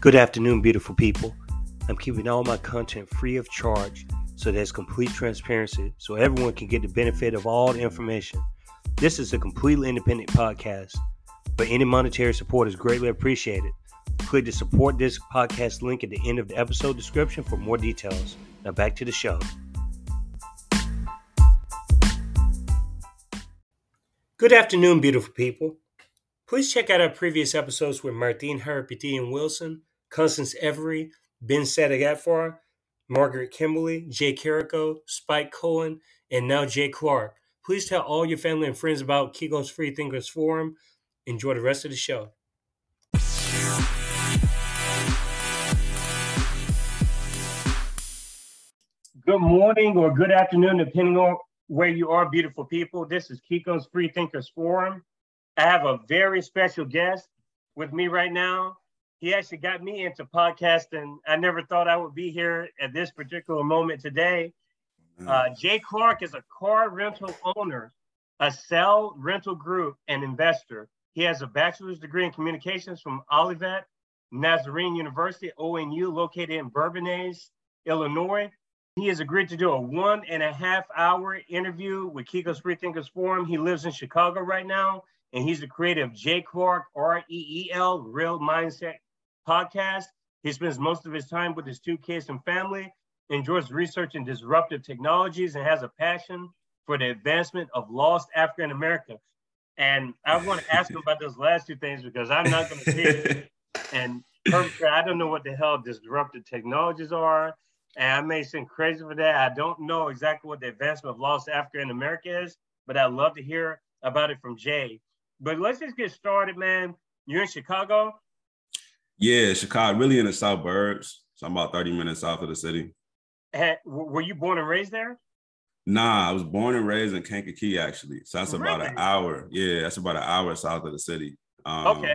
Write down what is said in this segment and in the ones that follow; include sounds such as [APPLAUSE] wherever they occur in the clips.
Good afternoon, beautiful people. I'm keeping all my content free of charge so there's complete transparency so everyone can get the benefit of all the information. This is a completely independent podcast, but any monetary support is greatly appreciated. Click the support this podcast link at the end of the episode description for more details. Now back to the show. Good afternoon, beautiful people. Please check out our previous episodes with Martine Harapetian Wilson, Constance Every, Ben Sadegafar, Margaret Kimberly, Jay Carrico, Spike Cohen, and now Jay Clark. Please tell all your family and friends about Kiko's Free Thinkers Forum. Enjoy the rest of the show. Good morning or good afternoon, depending on where you are, beautiful people. This is Kiko's Free Thinkers Forum. I have a very special guest with me right now. He actually got me into podcasting. I never thought I would be here at this particular moment today. Uh, Jay Clark is a car rental owner, Accel Rental Group, and investor. He has a bachelor's degree in communications from Olivet Nazarene University, ONU, located in Bourbonnais, Illinois. He has agreed to do a one and a half hour interview with Kiko's Free Thinkers Forum. He lives in Chicago right now and he's the creator of J. Clark R E E L Real Mindset podcast. He spends most of his time with his two kids and family, enjoys researching disruptive technologies, and has a passion for the advancement of lost African America. And I want to ask him about those last two things because I'm not going to see it. [LAUGHS] And I don't know what the hell disruptive technologies are. And I may seem crazy for that. I don't know exactly what the advancement of lost African America is, but I'd love to hear about it from Jay. But let's just get started, man. You're in Chicago. Yeah, Chicago, really in the suburbs. So I'm about 30 minutes south of the city. Had, were you born and raised there? Nah, I was born and raised in Kankakee, actually. So that's really? about an hour. Yeah, that's about an hour south of the city. Um, okay.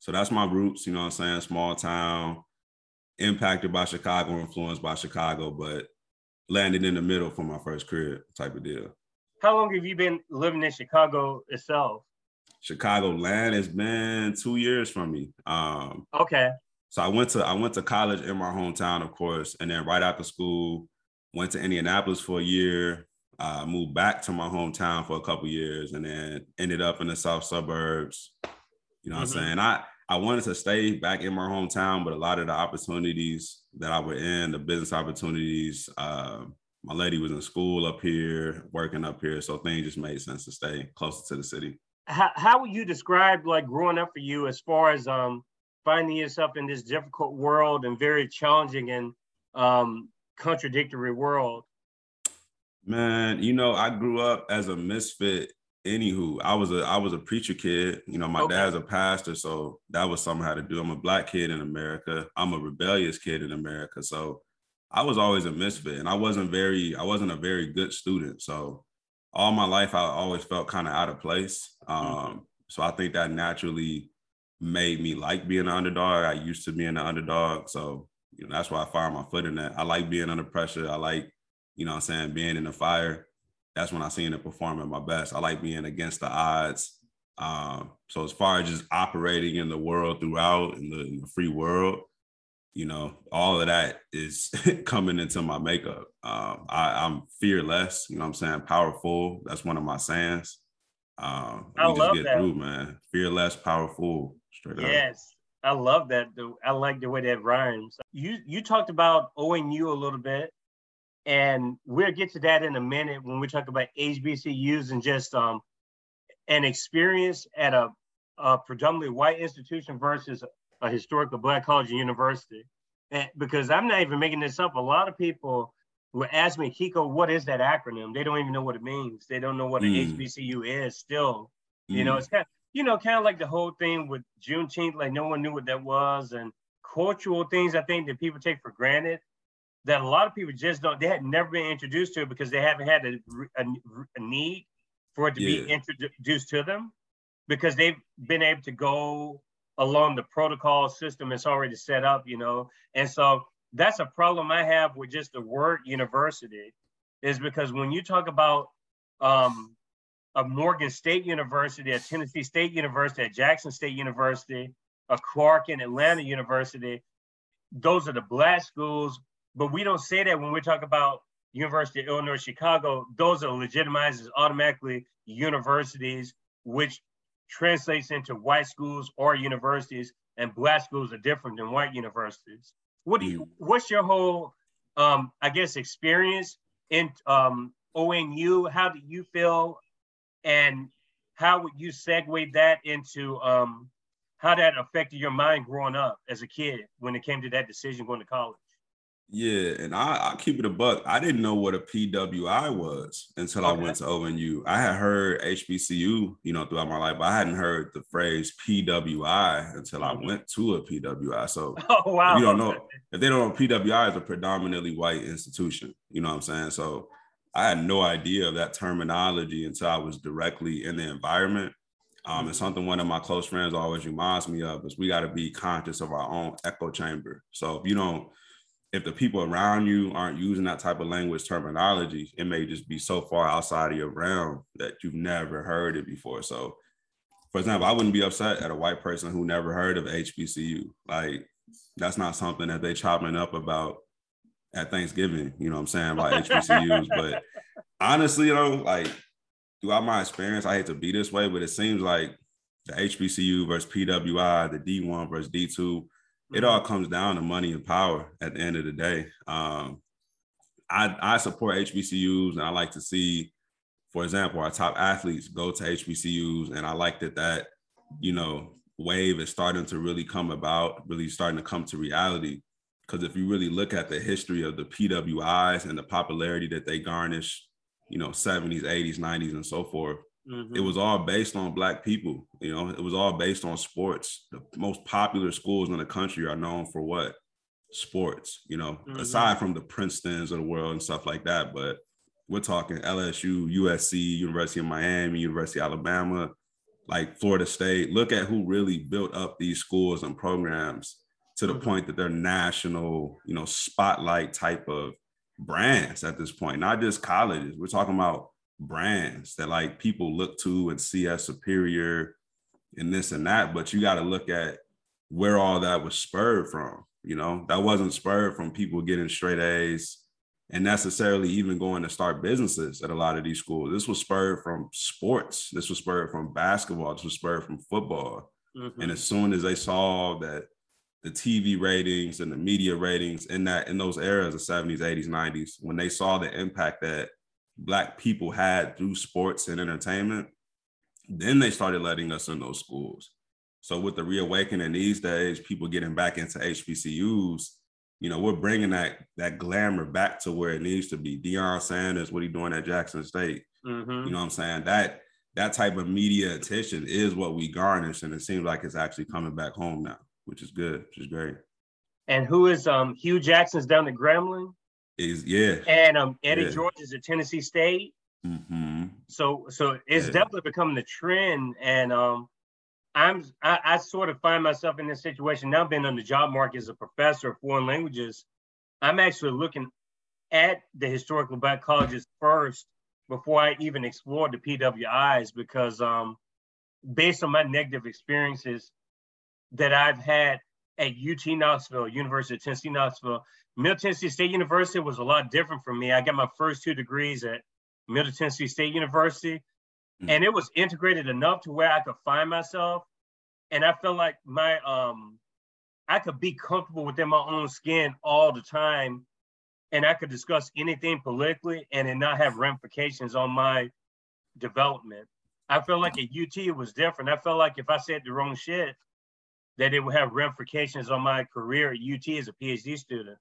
So that's my roots, you know what I'm saying? Small town, impacted by Chicago, influenced by Chicago, but landed in the middle for my first career type of deal. How long have you been living in Chicago itself? Chicago land has been two years from me. Um, okay. So I went to I went to college in my hometown, of course, and then right after school, went to Indianapolis for a year. Uh, moved back to my hometown for a couple years, and then ended up in the south suburbs. You know what mm-hmm. I'm saying? I I wanted to stay back in my hometown, but a lot of the opportunities that I were in, the business opportunities, uh, my lady was in school up here, working up here, so things just made sense to stay closer to the city how, how would you describe like growing up for you as far as um finding yourself in this difficult world and very challenging and um contradictory world? Man you know i grew up as a misfit anywho. I was a i was a preacher kid. You know my okay. dad's a pastor so that was something i had to do. I'm a black kid in america. I'm a rebellious kid in america. So i was always a misfit and i wasn't very i wasn't a very good student. So all my life I always felt kind of out of place. Mm-hmm. Um. So I think that naturally made me like being an underdog. I used to being an underdog. So, you know, that's why I find my foot in that. I like being under pressure. I like, you know I'm saying, being in the fire. That's when I seen it perform at my best. I like being against the odds. Um, so as far as just operating in the world throughout in the, in the free world, you know, all of that is [LAUGHS] coming into my makeup. Um, I, am fearless, you know I'm saying? Powerful. That's one of my sayings. Um, I love get that. through, man. Fearless, powerful, straight yes. up. Yes. I love that. I like the way that rhymes. You you talked about ONU a little bit, and we'll get to that in a minute when we talk about HBCUs and just um an experience at a, a predominantly white institution versus a historical black college and university. And because I'm not even making this up, a lot of people ask me, Kiko, what is that acronym? They don't even know what it means. They don't know what mm. an HBCU is still. Mm. You know, mm. it's kind of, you know, kind of like the whole thing with Juneteenth, like no one knew what that was. And cultural things I think that people take for granted that a lot of people just don't, they had never been introduced to it because they haven't had a, a, a need for it to yeah. be introduced to them because they've been able to go along the protocol system it's already set up, you know. And so that's a problem I have with just the word university, is because when you talk about um, a Morgan State University, a Tennessee State University, a Jackson State University, a Clark and Atlanta University, those are the black schools. But we don't say that when we talk about University of Illinois Chicago. Those are legitimized as automatically universities, which translates into white schools or universities, and black schools are different than white universities. What do you? What's your whole, um, I guess, experience in um, ONU? How do you feel, and how would you segue that into um, how that affected your mind growing up as a kid when it came to that decision going to college? Yeah, and I, I keep it a buck. I didn't know what a PWI was until okay. I went to ONU. I had heard HBCU, you know, throughout my life, but I hadn't heard the phrase PWI until I mm-hmm. went to a PWI. So, [LAUGHS] oh wow, you don't know if they don't know, PWI is a predominantly white institution. You know what I'm saying? So, I had no idea of that terminology until I was directly in the environment. Um, and mm-hmm. something one of my close friends always reminds me of is we got to be conscious of our own echo chamber. So if you don't if the people around you aren't using that type of language terminology, it may just be so far outside of your realm that you've never heard it before. So, for example, I wouldn't be upset at a white person who never heard of HBCU. Like, that's not something that they chopping up about at Thanksgiving. You know what I'm saying about HBCUs. but honestly, though, know, like throughout my experience, I hate to be this way, but it seems like the HBCU versus PWI, the D1 versus D2 it all comes down to money and power at the end of the day. Um, I, I support HBCUs and I like to see, for example, our top athletes go to HBCUs. And I like that that, you know, wave is starting to really come about, really starting to come to reality. Because if you really look at the history of the PWIs and the popularity that they garnish, you know, 70s, 80s, 90s, and so forth, Mm-hmm. It was all based on black people. You know, it was all based on sports. The most popular schools in the country are known for what? Sports, you know, mm-hmm. aside from the Princetons of the world and stuff like that. But we're talking LSU, USC, University of Miami, University of Alabama, like Florida State. Look at who really built up these schools and programs to the mm-hmm. point that they're national, you know, spotlight type of brands at this point, not just colleges. We're talking about brands that like people look to and see as superior and this and that. But you got to look at where all that was spurred from. You know, that wasn't spurred from people getting straight A's and necessarily even going to start businesses at a lot of these schools. This was spurred from sports. This was spurred from basketball. This was spurred from football. Mm-hmm. And as soon as they saw that the TV ratings and the media ratings in that in those eras of 70s, 80s, 90s, when they saw the impact that black people had through sports and entertainment, then they started letting us in those schools. So with the reawakening these days, people getting back into HBCUs, you know, we're bringing that that glamour back to where it needs to be. Deion Sanders, what he doing at Jackson State, mm-hmm. you know what I'm saying? That that type of media attention is what we garnish, and it seems like it's actually coming back home now, which is good, which is great. And who is um Hue Jackson's down at Grambling? Is yeah. And um Eddie yeah. George is at Tennessee State. Mm-hmm. So so it's yeah. definitely becoming the trend. And um I'm I, I, sort of find myself in this situation now being on the job market as a professor of foreign languages. I'm actually looking at the historical black colleges first before I even explore the PWIs because um based on my negative experiences that I've had at UT Knoxville, University of Tennessee Knoxville, Middle Tennessee State University was a lot different for me. I got my first two degrees at Middle Tennessee State University, mm-hmm. and it was integrated enough to where I could find myself, and I felt like my um, I could be comfortable within my own skin all the time, and I could discuss anything politically and it not have ramifications on my development. I felt like at UT it was different. I felt like if I said the wrong shit, that it will have ramifications on my career at UT as a PhD student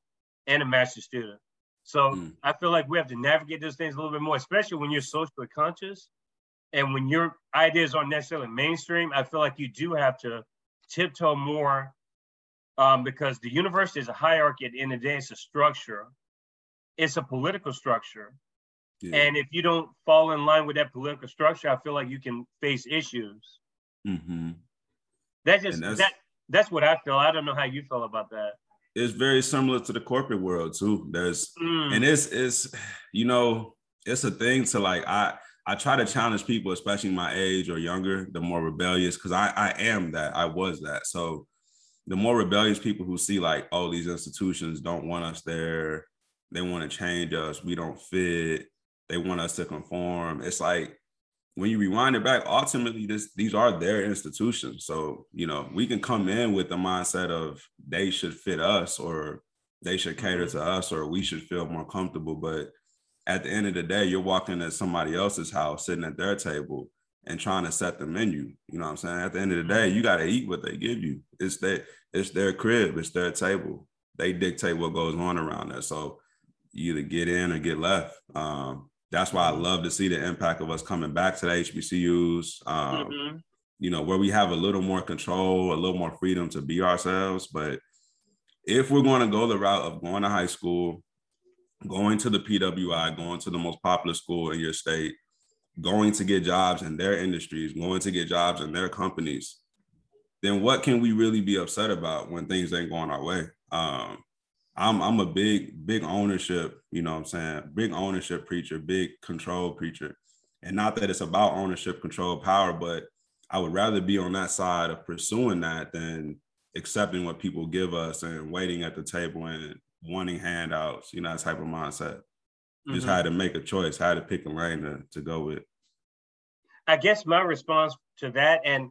and a master's student. So mm. I feel like we have to navigate those things a little bit more, especially when you're socially conscious and when your ideas aren't necessarily mainstream. I feel like you do have to tiptoe more um, because the university is a hierarchy at the end of the day. It's a structure. It's a political structure. Yeah. And if you don't fall in line with that political structure, I feel like you can face issues. Mm-hmm. That just that that's what I feel. I don't know how you feel about that it's very similar to the corporate world too. There's mm. and it's it's you know it's a thing to like I I try to challenge people, especially my age or younger, the more rebellious, because I I am that I was that. So the more rebellious people who see like, oh, these institutions don't want us there, they want to change us, we don't fit, they want us to conform. It's like when you rewind it back, ultimately, this these are their institutions. So you know, we can come in with the mindset of they should fit us or they should cater to us or we should feel more comfortable. But at the end of the day, you're walking at somebody else's house, sitting at their table and trying to set the menu. You know what I'm saying? At the end of the day, you got to eat what they give you. It's their it's their crib, it's their table. They dictate what goes on around there. So you either get in or get left. Um, that's why I love to see the impact of us coming back to the HBCUs. Um, mm-hmm. You know, where we have a little more control, a little more freedom to be ourselves. But if we're going to go the route of going to high school, going to the PWI, going to the most popular school in your state, going to get jobs in their industries, going to get jobs in their companies, then what can we really be upset about when things ain't going our way? Um, I'm I'm a big big ownership, you know what I'm saying? Big ownership preacher, big control preacher. And not that it's about ownership, control, power, but I would rather be on that side of pursuing that than accepting what people give us and waiting at the table and wanting handouts, you know, that type of mindset. Mm-hmm. Just how to make a choice, how to pick a lane to, to go with. I guess my response to that, and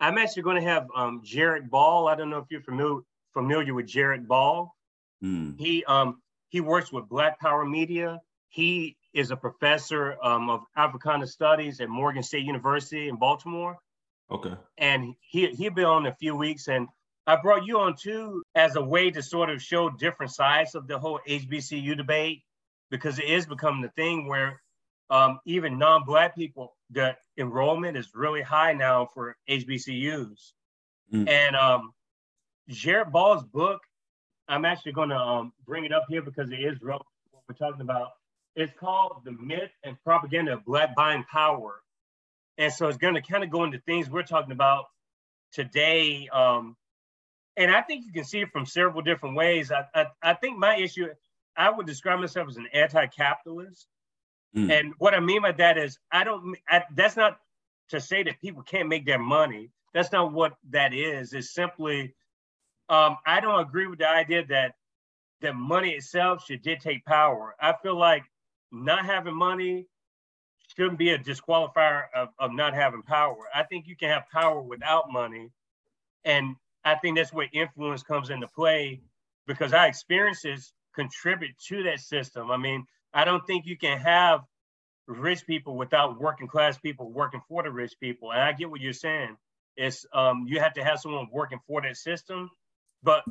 I'm actually going to have um, Jared Ball. I don't know if you're familiar familiar with Jared Ball. Mm. He um he works with Black Power Media. He is a professor um, of Africana Studies at Morgan State University in Baltimore. Okay. And he he'll be on in a few weeks, and I brought you on too as a way to sort of show different sides of the whole HBCU debate because it is becoming the thing where um, even non-black people, the enrollment is really high now for HBCUs. Mm. And um, Jared Ball's book I'm actually going to um, bring it up here because it is relevant what we're talking about. It's called The Myth and Propaganda of Black Buying Power. And so it's going to kind of go into things we're talking about today. Um, and I think you can see it from several different ways. I, I, I think my issue, I would describe myself as an anti-capitalist. Mm. And what I mean by that is I don't, I, that's not to say that people can't make their money. That's not what that is. It's simply um, I don't agree with the idea that that money itself should dictate power. I feel like not having money shouldn't be a disqualifier of, of not having power. I think you can have power without money. And I think that's where influence comes into play because our experiences contribute to that system. I mean, I don't think you can have rich people without working class people working for the rich people. And I get what you're saying. It's um, you have to have someone working for that system but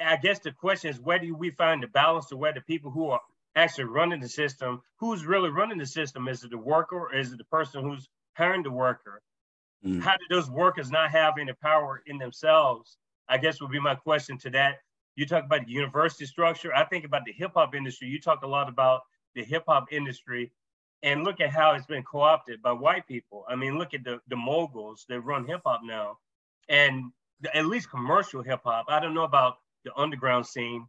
I guess the question is, where do we find the balance to where the people who are actually running the system, who's really running the system? Is it the worker or is it the person who's hiring the worker? Mm. How do those workers not have any power in themselves? I guess would be my question to that. You talk about the university structure. I think about the hip hop industry. You talk a lot about the hip hop industry and look at how it's been co-opted by white people. I mean, look at the, the moguls that run hip hop now. And at least commercial hip hop. I don't know about the underground scene,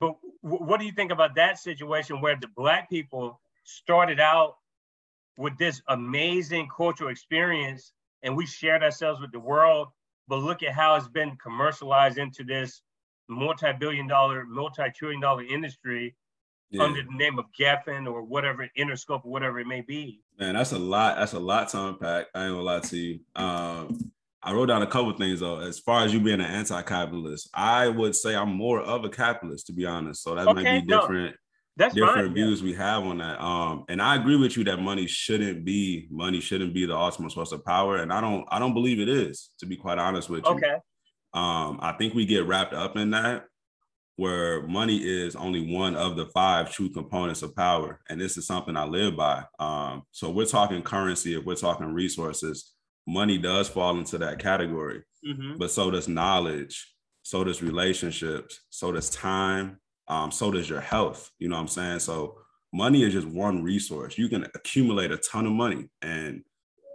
but w- what do you think about that situation where the black people started out with this amazing cultural experience and we shared ourselves with the world, but look at how it's been commercialized into this multi-billion dollar, multi-trillion dollar industry yeah. under the name of Geffen or whatever, Interscope or whatever it may be. Man, that's a lot. That's a lot to unpack. I ain't gonna lie to you. Um, I wrote down a couple things though. As far as you being an anti-capitalist, I would say I'm more of a capitalist to be honest. So that okay, might be different. No. That's different fine, views yeah. we have on that. Um, and I agree with you that money shouldn't be money shouldn't be the ultimate source of power. And I don't I don't believe it is, to be quite honest with you. Okay. Um, I think we get wrapped up in that where money is only one of the five true components of power. And this is something I live by. Um, so we're talking currency, if we're talking resources, money does fall into that category, mm-hmm. but so does knowledge, so does relationships, so does time, um, so does your health. You know what I'm saying? So money is just one resource. You can accumulate a ton of money and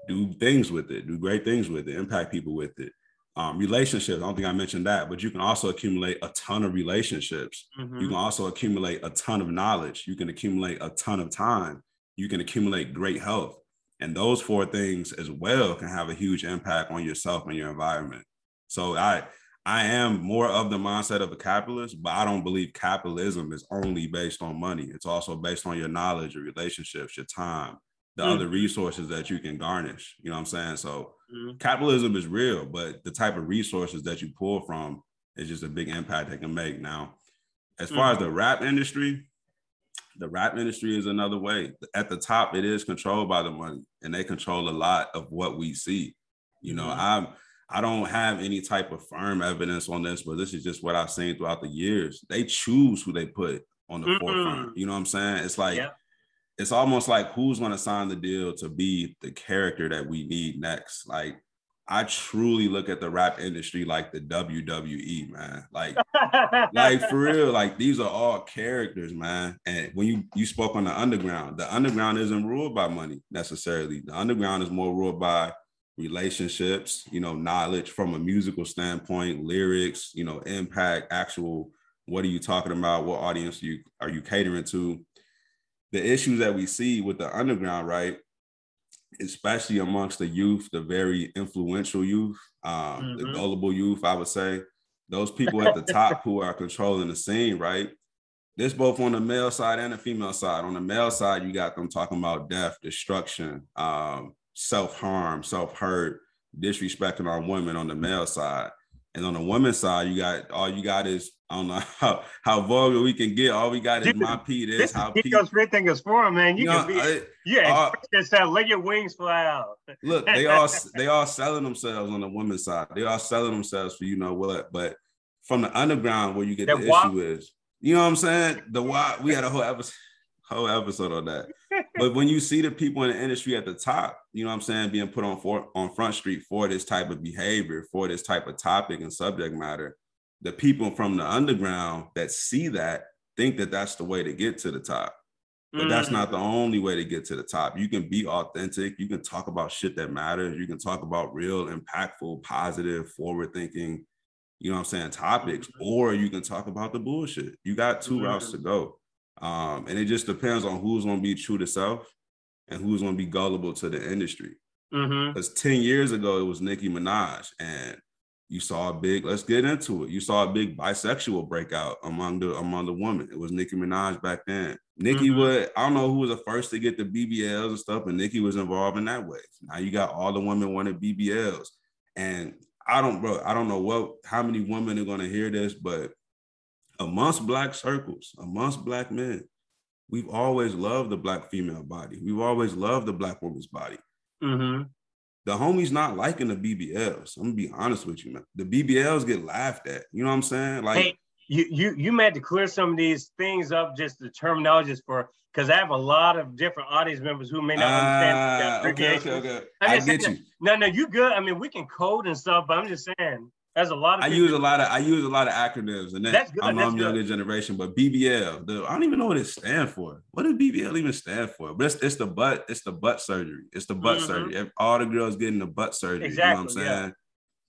do things with it, do great things with it, impact people with it. Um, relationships, I don't think I mentioned that, but you can also accumulate a ton of relationships. Mm-hmm. You can also accumulate a ton of knowledge. You can accumulate a ton of time. You can accumulate great health. And those four things as well can have a huge impact on yourself and your environment. So I I am more of the mindset of a capitalist, but I don't believe capitalism is only based on money. It's also based on your knowledge, your relationships, your time, the mm-hmm. other resources that you can garnish. You know what I'm saying? So mm-hmm. capitalism is real, but the type of resources that you pull from is just a big impact they can make. Now, as far mm-hmm. as the rap industry, the rap industry is another way. At the top, it is controlled by the money, and they control a lot of what we see. You know, mm-hmm. I'm I don't have any type of firm evidence on this, but this is just what I've seen throughout the years. They choose who they put on the mm-hmm. forefront. You know what I'm saying? It's like it's almost like who's going to sign the deal to be the character that we need next. Like I truly look at the rap industry like the WWE, man. Like, [LAUGHS] like for real, like these are all characters, man. And when you you spoke on the underground, the underground isn't ruled by money necessarily. The underground is more ruled by relationships, you know, knowledge from a musical standpoint, lyrics, you know, impact, actual what are you talking about? What audience you are you catering to? The issues that we see with the underground, right? Especially amongst the youth, the very influential youth, um, mm-hmm. the gullible youth, I would say, those people at the top who are controlling the scene, right? This both on the male side and the female side. On the male side, you got them talking about death, destruction, um, self-harm, self-hurt, disrespecting our women on the male side. And on the women's side, you got all you got is I don't know [LAUGHS] how, how vulgar we can get. All we got is my P. This, this how P. Great things for him, man. You, you can know, be, yeah. Uh, just let your wings fly out. look, they [LAUGHS] all they all selling themselves on the women's side. They all selling themselves for you know what. But from the underground, where you get that the issue is, you know what I'm saying? The why we had a whole episode whole episode on that. [LAUGHS] but when you see the people in the industry at the top, you know what I'm saying, being put on for on front street for this type of behavior, for this type of topic and subject matter, the people from the underground that see that think that that's the way to get to the top. But mm. that's not the only way to get to the top. You can be authentic. You can talk about shit that matters. You can talk about real, impactful, positive, forward thinking, you know what I'm saying, topics, mm-hmm. or you can talk about the bullshit. You got 2 mm-hmm. routes to go. Um, and it just depends on who's going to be true to self and who's going to be gullible to the industry. Because mm-hmm. 10 years ago, it was Nicki Minaj, and you saw a big, let's get into it. You saw a big bisexual breakout among the among the women. It was Nicki Minaj back then. Nicki mm-hmm. would, I don't know who was the first to get the BBLs and stuff, but Nicki was involved in that way. Now you got all the women wanted BBLs. And I don't, bro, I don't know what how many women are gonna hear this, but amongst black circles, amongst black men, we've always loved the black female body. We've always loved the black woman's body. Mm-hmm. The homies not liking the BBLs. I'm gonna be honest with you, man. The BBLs get laughed at. You know what I'm saying? Like hey, you you you meant to clear some of these things up, just the terminologies for because I have a lot of different audience members who may not understand. Uh, okay, okay, okay. I get you. No, no, you good. I mean, we can code and stuff, but I'm just saying that's a lot of. I use a lot of I use a lot of acronyms, and that, that's good. I'm, that's I'm good. younger generation, but BBL, the, I don't even know what it stands for. What does BBL even stand for? But it's, it's the butt, it's the butt surgery. It's the butt mm-hmm. surgery. All the girls getting the butt surgery. Exactly, you know what I'm saying? Yeah.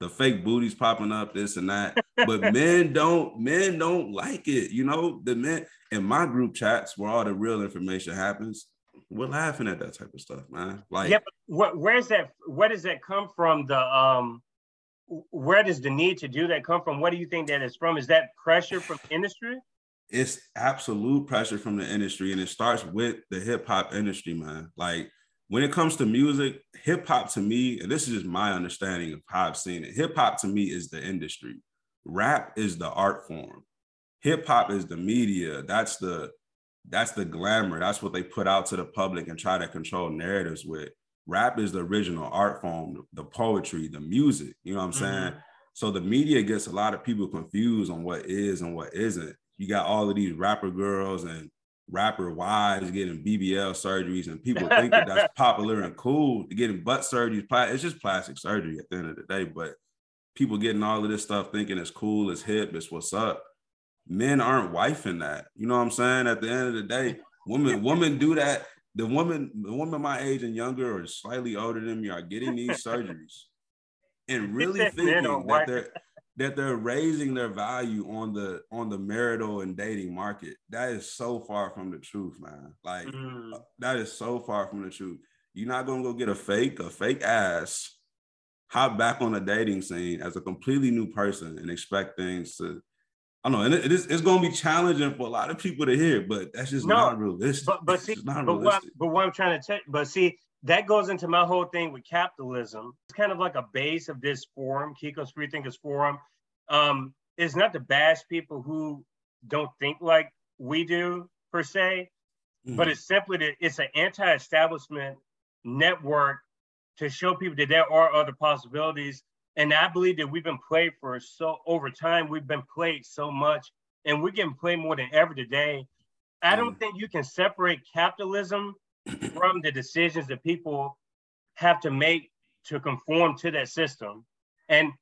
The fake booties popping up, this and that. But men [LAUGHS] don't, men don't like it. You know, the men in my group chats where all the real information happens, we're laughing at that type of stuff, man. Like, yeah, but where's that? Where does that come from? The um where does the need to do that come from? What do you think that is from? Is that pressure from industry? It's absolute pressure from the industry, and it starts with the hip hop industry, man. Like when it comes to music, hip hop to me, and this is just my understanding of how I've seen it. Hip hop to me is the industry. Rap is the art form. Hip hop is the media. That's the that's the glamour. That's what they put out to the public and try to control narratives with rap is the original art form, the poetry, the music. You know what I'm mm-hmm. saying? So the media gets a lot of people confused on what is and what isn't. You got all of these rapper girls and rapper wives getting BBL surgeries, and people think that that's [LAUGHS] popular and cool. Getting butt surgeries, it's just plastic surgery at the end of the day. But people getting all of this stuff thinking it's cool, it's hip, it's what's up. Men aren't wifing that. You know what I'm saying? At the end of the day, women women do that the woman, the woman my age and younger or slightly older than me are getting these [LAUGHS] surgeries and really thinking that they're that they're raising their value on the on the marital and dating market. That is so far from the truth, man. Like mm. that is so far from the truth. You're not gonna go get a fake, a fake ass hop back on a dating scene as a completely new person and expect things to I don't know, and it is it's going to be challenging for a lot of people to hear, but that's just no, not realistic. But but see, but what, but what I'm trying to tell, but see, that goes into my whole thing with capitalism. It's kind of like a base of this forum, Kiko's Free Thinkers Forum. Um, is not to bash people who don't think like we do per se, mm. but it's simply that it's an anti-establishment network to show people that there are other possibilities and I believe that we've been played for so over time, we've been played so much, and we're getting played more than ever today. I don't mm. think you can separate capitalism [CLEARS THROAT] from the decisions that people have to make to conform to that system. And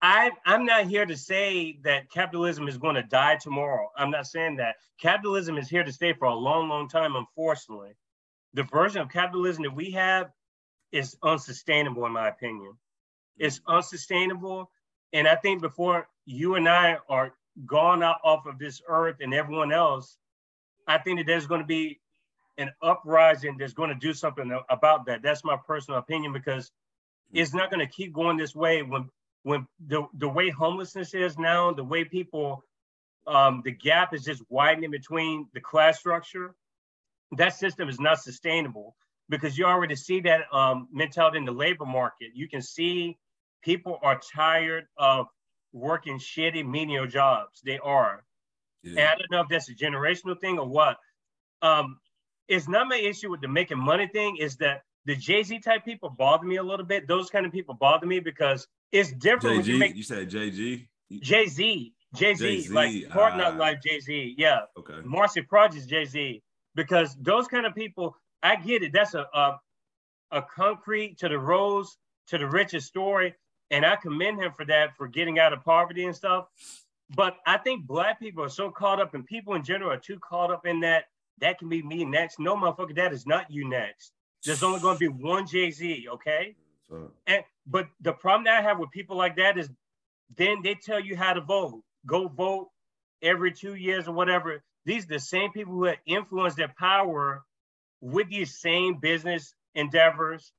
I, I'm not here to say that capitalism is going to die tomorrow. I'm not saying that. Capitalism is here to stay for a long, long time, unfortunately. The version of capitalism that we have is unsustainable, in my opinion. It's unsustainable. And I think before you and I are gone out off of this earth and everyone else, I think that there's going to be an uprising that's going to do something about that. That's my personal opinion because it's not going to keep going this way when when the, the way homelessness is now, the way people um, the gap is just widening between the class structure. That system is not sustainable because you already see that um, mentality in the labor market. You can see people are tired of working shitty menial jobs. They are. Yeah. And I don't know if that's a generational thing or what. Um, it's not my issue with the making money thing, is that the Jay-Z type people bother me a little bit. Those kind of people bother me because it's different. You, make, you said Jay-Z? Jay-Z. Jay-Z, like Hard Knock Life Jay-Z. Yeah. Okay. Marcy Projects Jay-Z. Because those kind of people, I get it. That's a, a a concrete to the rose to the riches story and I commend him for that, for getting out of poverty and stuff. But I think black people are so caught up, and people in general are too caught up in that. That can be me next. No, motherfucker, that is not you next. There's only going to be one Jay Z, okay? And but the problem that I have with people like that is, then they tell you how to vote. Go vote every two years or whatever. These are the same people who have influenced their power with these same business endeavors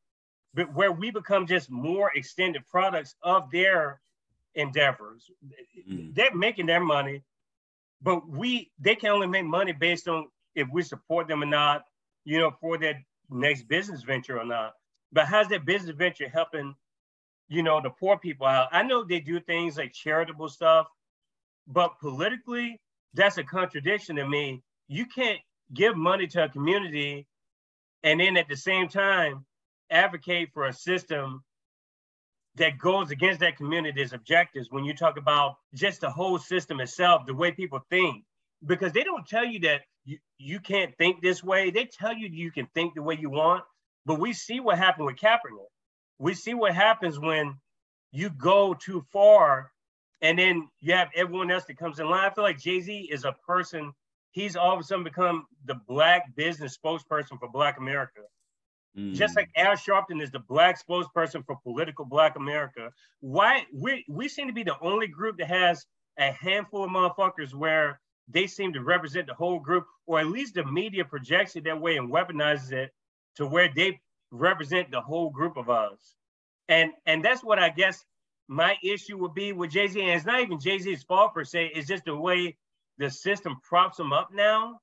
where we become just more extended products of their endeavors. Mm. They're making their money, but we they can only make money based on if we support them or not, you know, for their next business venture or not. But how's that business venture helping, you know, the poor people out? I know they do things like charitable stuff, but politically, that's a contradiction to me. You can't give money to a community and then at the same time advocate for a system that goes against that community's objectives when you talk about just the whole system itself, the way people think, because they don't tell you that you, you can't think this way. They tell you you can think the way you want, but we see what happened with Kaepernick. We see what happens when you go too far and then you have everyone else that comes in line. I feel like Jay-Z is a person, he's all of a sudden become the black business spokesperson for Black America. Mm. Just like Al Sharpton is the black spokesperson for political Black America. Why we we seem to be the only group that has a handful of motherfuckers where they seem to represent the whole group, or at least the media projects it that way and weaponizes it to where they represent the whole group of us. And and that's what I guess my issue would be with Jay Z. And it's not even Jay Z's fault per se. It's just the way the system props him up now,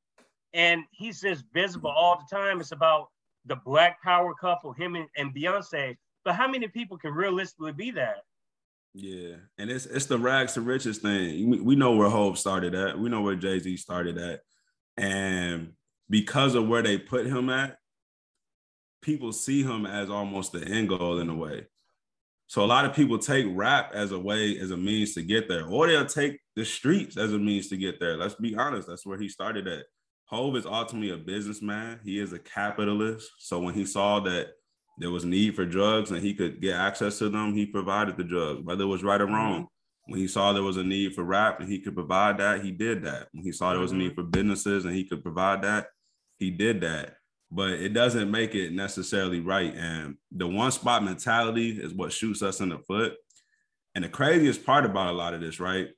and he's just visible all the time. It's about the black power couple, him and, and Beyonce. But how many people can realistically be that? Yeah, and it's it's the rags to riches thing. We, we know where Hov started at. We know where Jay Z started at, and because of where they put him at, people see him as almost the end goal in a way. So a lot of people take rap as a way, as a means to get there, or they'll take the streets as a means to get there. Let's be honest, that's where he started at. Hov is ultimately a businessman. He is a capitalist. So when he saw that there was need for drugs and he could get access to them, he provided the drugs, whether it was right or mm-hmm. wrong. When he saw there was a need for rap and he could provide that, he did that. When he saw there was a need mm-hmm. for businesses and he could provide that, he did that. But it doesn't make it necessarily right. And the one spot mentality is what shoots us in the foot. And the craziest part about a lot of this, right?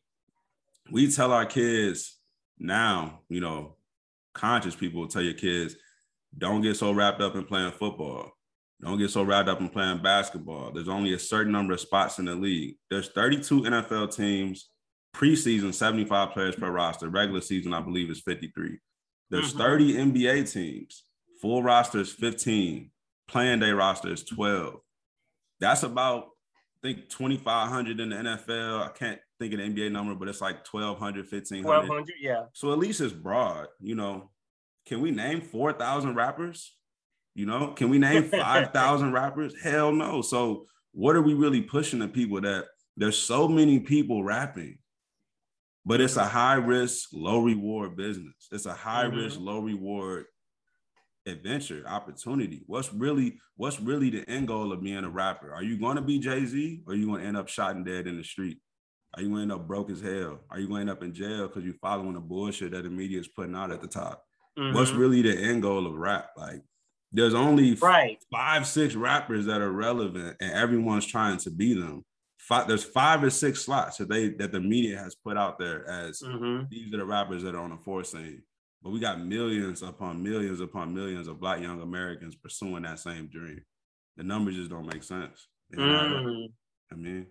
We tell our kids now, you know, conscious people will tell your kids, don't get so wrapped up in playing football. Don't get so wrapped up in playing basketball. There's only a certain number of spots in the league. There's 32 NFL teams, preseason 75 players per roster. Regular season, I believe, is 53. There's mm-hmm. 30 NBA teams. Full roster is 15. Playing day roster is 12. That's about, I think, 2,500 in the NFL. I can't think of the NBA number, but it's like 1,200, 1,500. 1,200, yeah. So at least it's broad. You know, can we name 4,000 rappers? You know, can we name 5,000 [LAUGHS] rappers? Hell no. So, what are we really pushing to people that there's so many people rapping, but it's a high risk, low reward business. It's a high mm-hmm. risk, low reward adventure, opportunity. What's really what's really the end goal of being a rapper? Are you going to be Jay-Z or are you going to end up shot and dead in the street? Are you going to end up broke as hell? Are you going to end up in jail because you're following the bullshit that the media is putting out at the top? Mm-hmm. What's really the end goal of rap? Like there's only right. five, six rappers that are relevant, and everyone's trying to be them. Five, there's five or six slots that they that the media has put out there as mm-hmm. these are the rappers that are on the fourth scene. But we got millions upon millions upon millions of black young Americans pursuing that same dream. The numbers just don't make sense. Mm. I mean,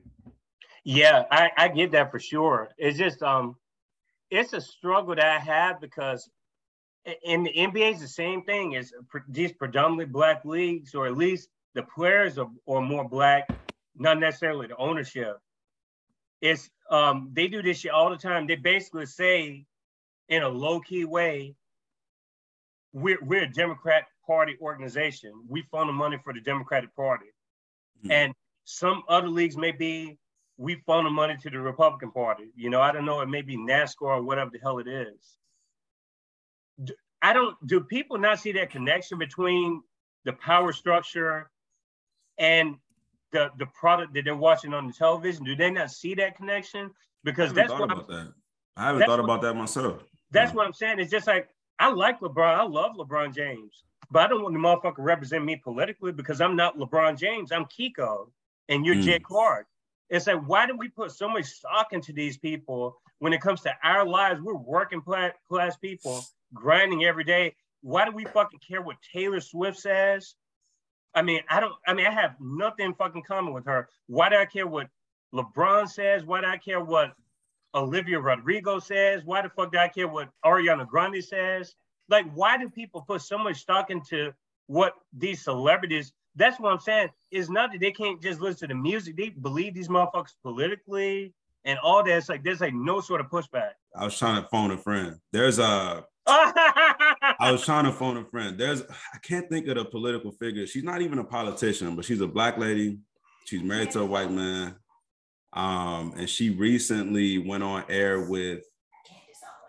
yeah, I, I get that for sure. It's just um, it's a struggle that I have because in the NBA, is the same thing. Is these predominantly black leagues, or at least the players are, are more black, not necessarily the ownership. It's um, they do this shit all the time. They basically say, in a low key way, we're we're a Democrat Party organization. We fund the money for the Democratic Party, mm-hmm. and some other leagues may be we funnel money to the Republican Party. You know, I don't know. It may be NASCAR or whatever the hell it is. I don't. Do people not see that connection between the power structure and the the product that they're watching on the television? Do they not see that connection? Because that's what about that. I haven't thought about that myself. That's yeah. what I'm saying. It's just like I like LeBron. I love LeBron James, but I don't want the motherfucker represent me politically because I'm not LeBron James. I'm Kiko, and you're mm. Jay Clark. It's like why do we put so much stock into these people when it comes to our lives? We're working class people grinding every day. Why do we fucking care what Taylor Swift says? I mean, I don't, I mean, I have nothing fucking common with her. Why do I care what LeBron says? Why do I care what Olivia Rodrigo says? Why the fuck do I care what Ariana Grande says? Like, why do people put so much stock into what these celebrities? That's what I'm saying. It's not that they can't just listen to the music. They believe these motherfuckers politically and all that. It's like there's like no sort of pushback. I was trying to phone a friend. There's a [LAUGHS] I was trying to phone a friend. There's I can't think of the political figure. She's not even a politician, but she's a black lady. She's married to a white man. Um, and she recently went on air with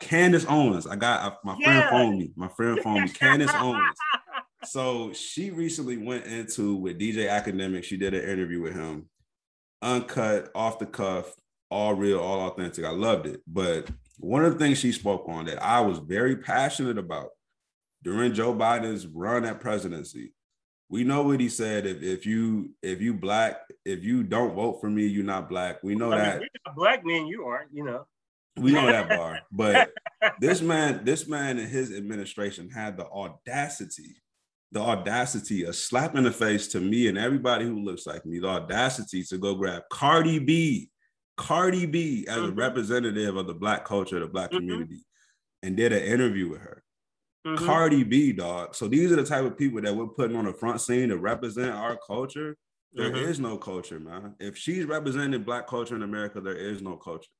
Candace Owens. I got I, my yeah. friend phoned me. My friend phoned me. Candace Owens. So she recently went into with DJ Akademiks. She did an interview with him, uncut, off the cuff, all real, all authentic. I loved it. But one of the things she spoke on that I was very passionate about during Joe Biden's run at presidency. We know what he said. If, if you if you black, if you don't vote for me, you're not black. We know I that. Mean, black man, you aren't. You know. We know that [LAUGHS] bar. But this man, this man and his administration had the audacity, the audacity of in the face to me and everybody who looks like me, the audacity to go grab Cardi B Cardi B as mm-hmm. a representative of the black culture, the black mm-hmm. community, and did an interview with her. Mm-hmm. Cardi B, dog. So these are the type of people that we're putting on the front scene to represent our culture. There mm-hmm. is no culture, man. If she's representing black culture in America, there is no culture.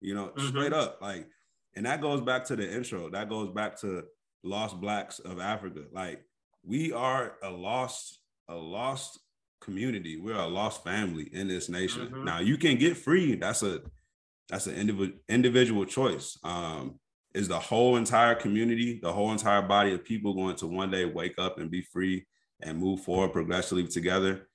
You know, mm-hmm. straight up. Like, and that goes back to the intro. That goes back to lost blacks of Africa. Like, we are a lost, a lost community. We're a lost family in this nation. Mm-hmm. Now you can get free. That's a that's an individual individual choice. Um, is the whole entire community, the whole entire body of people going to one day wake up and be free and move forward progressively together?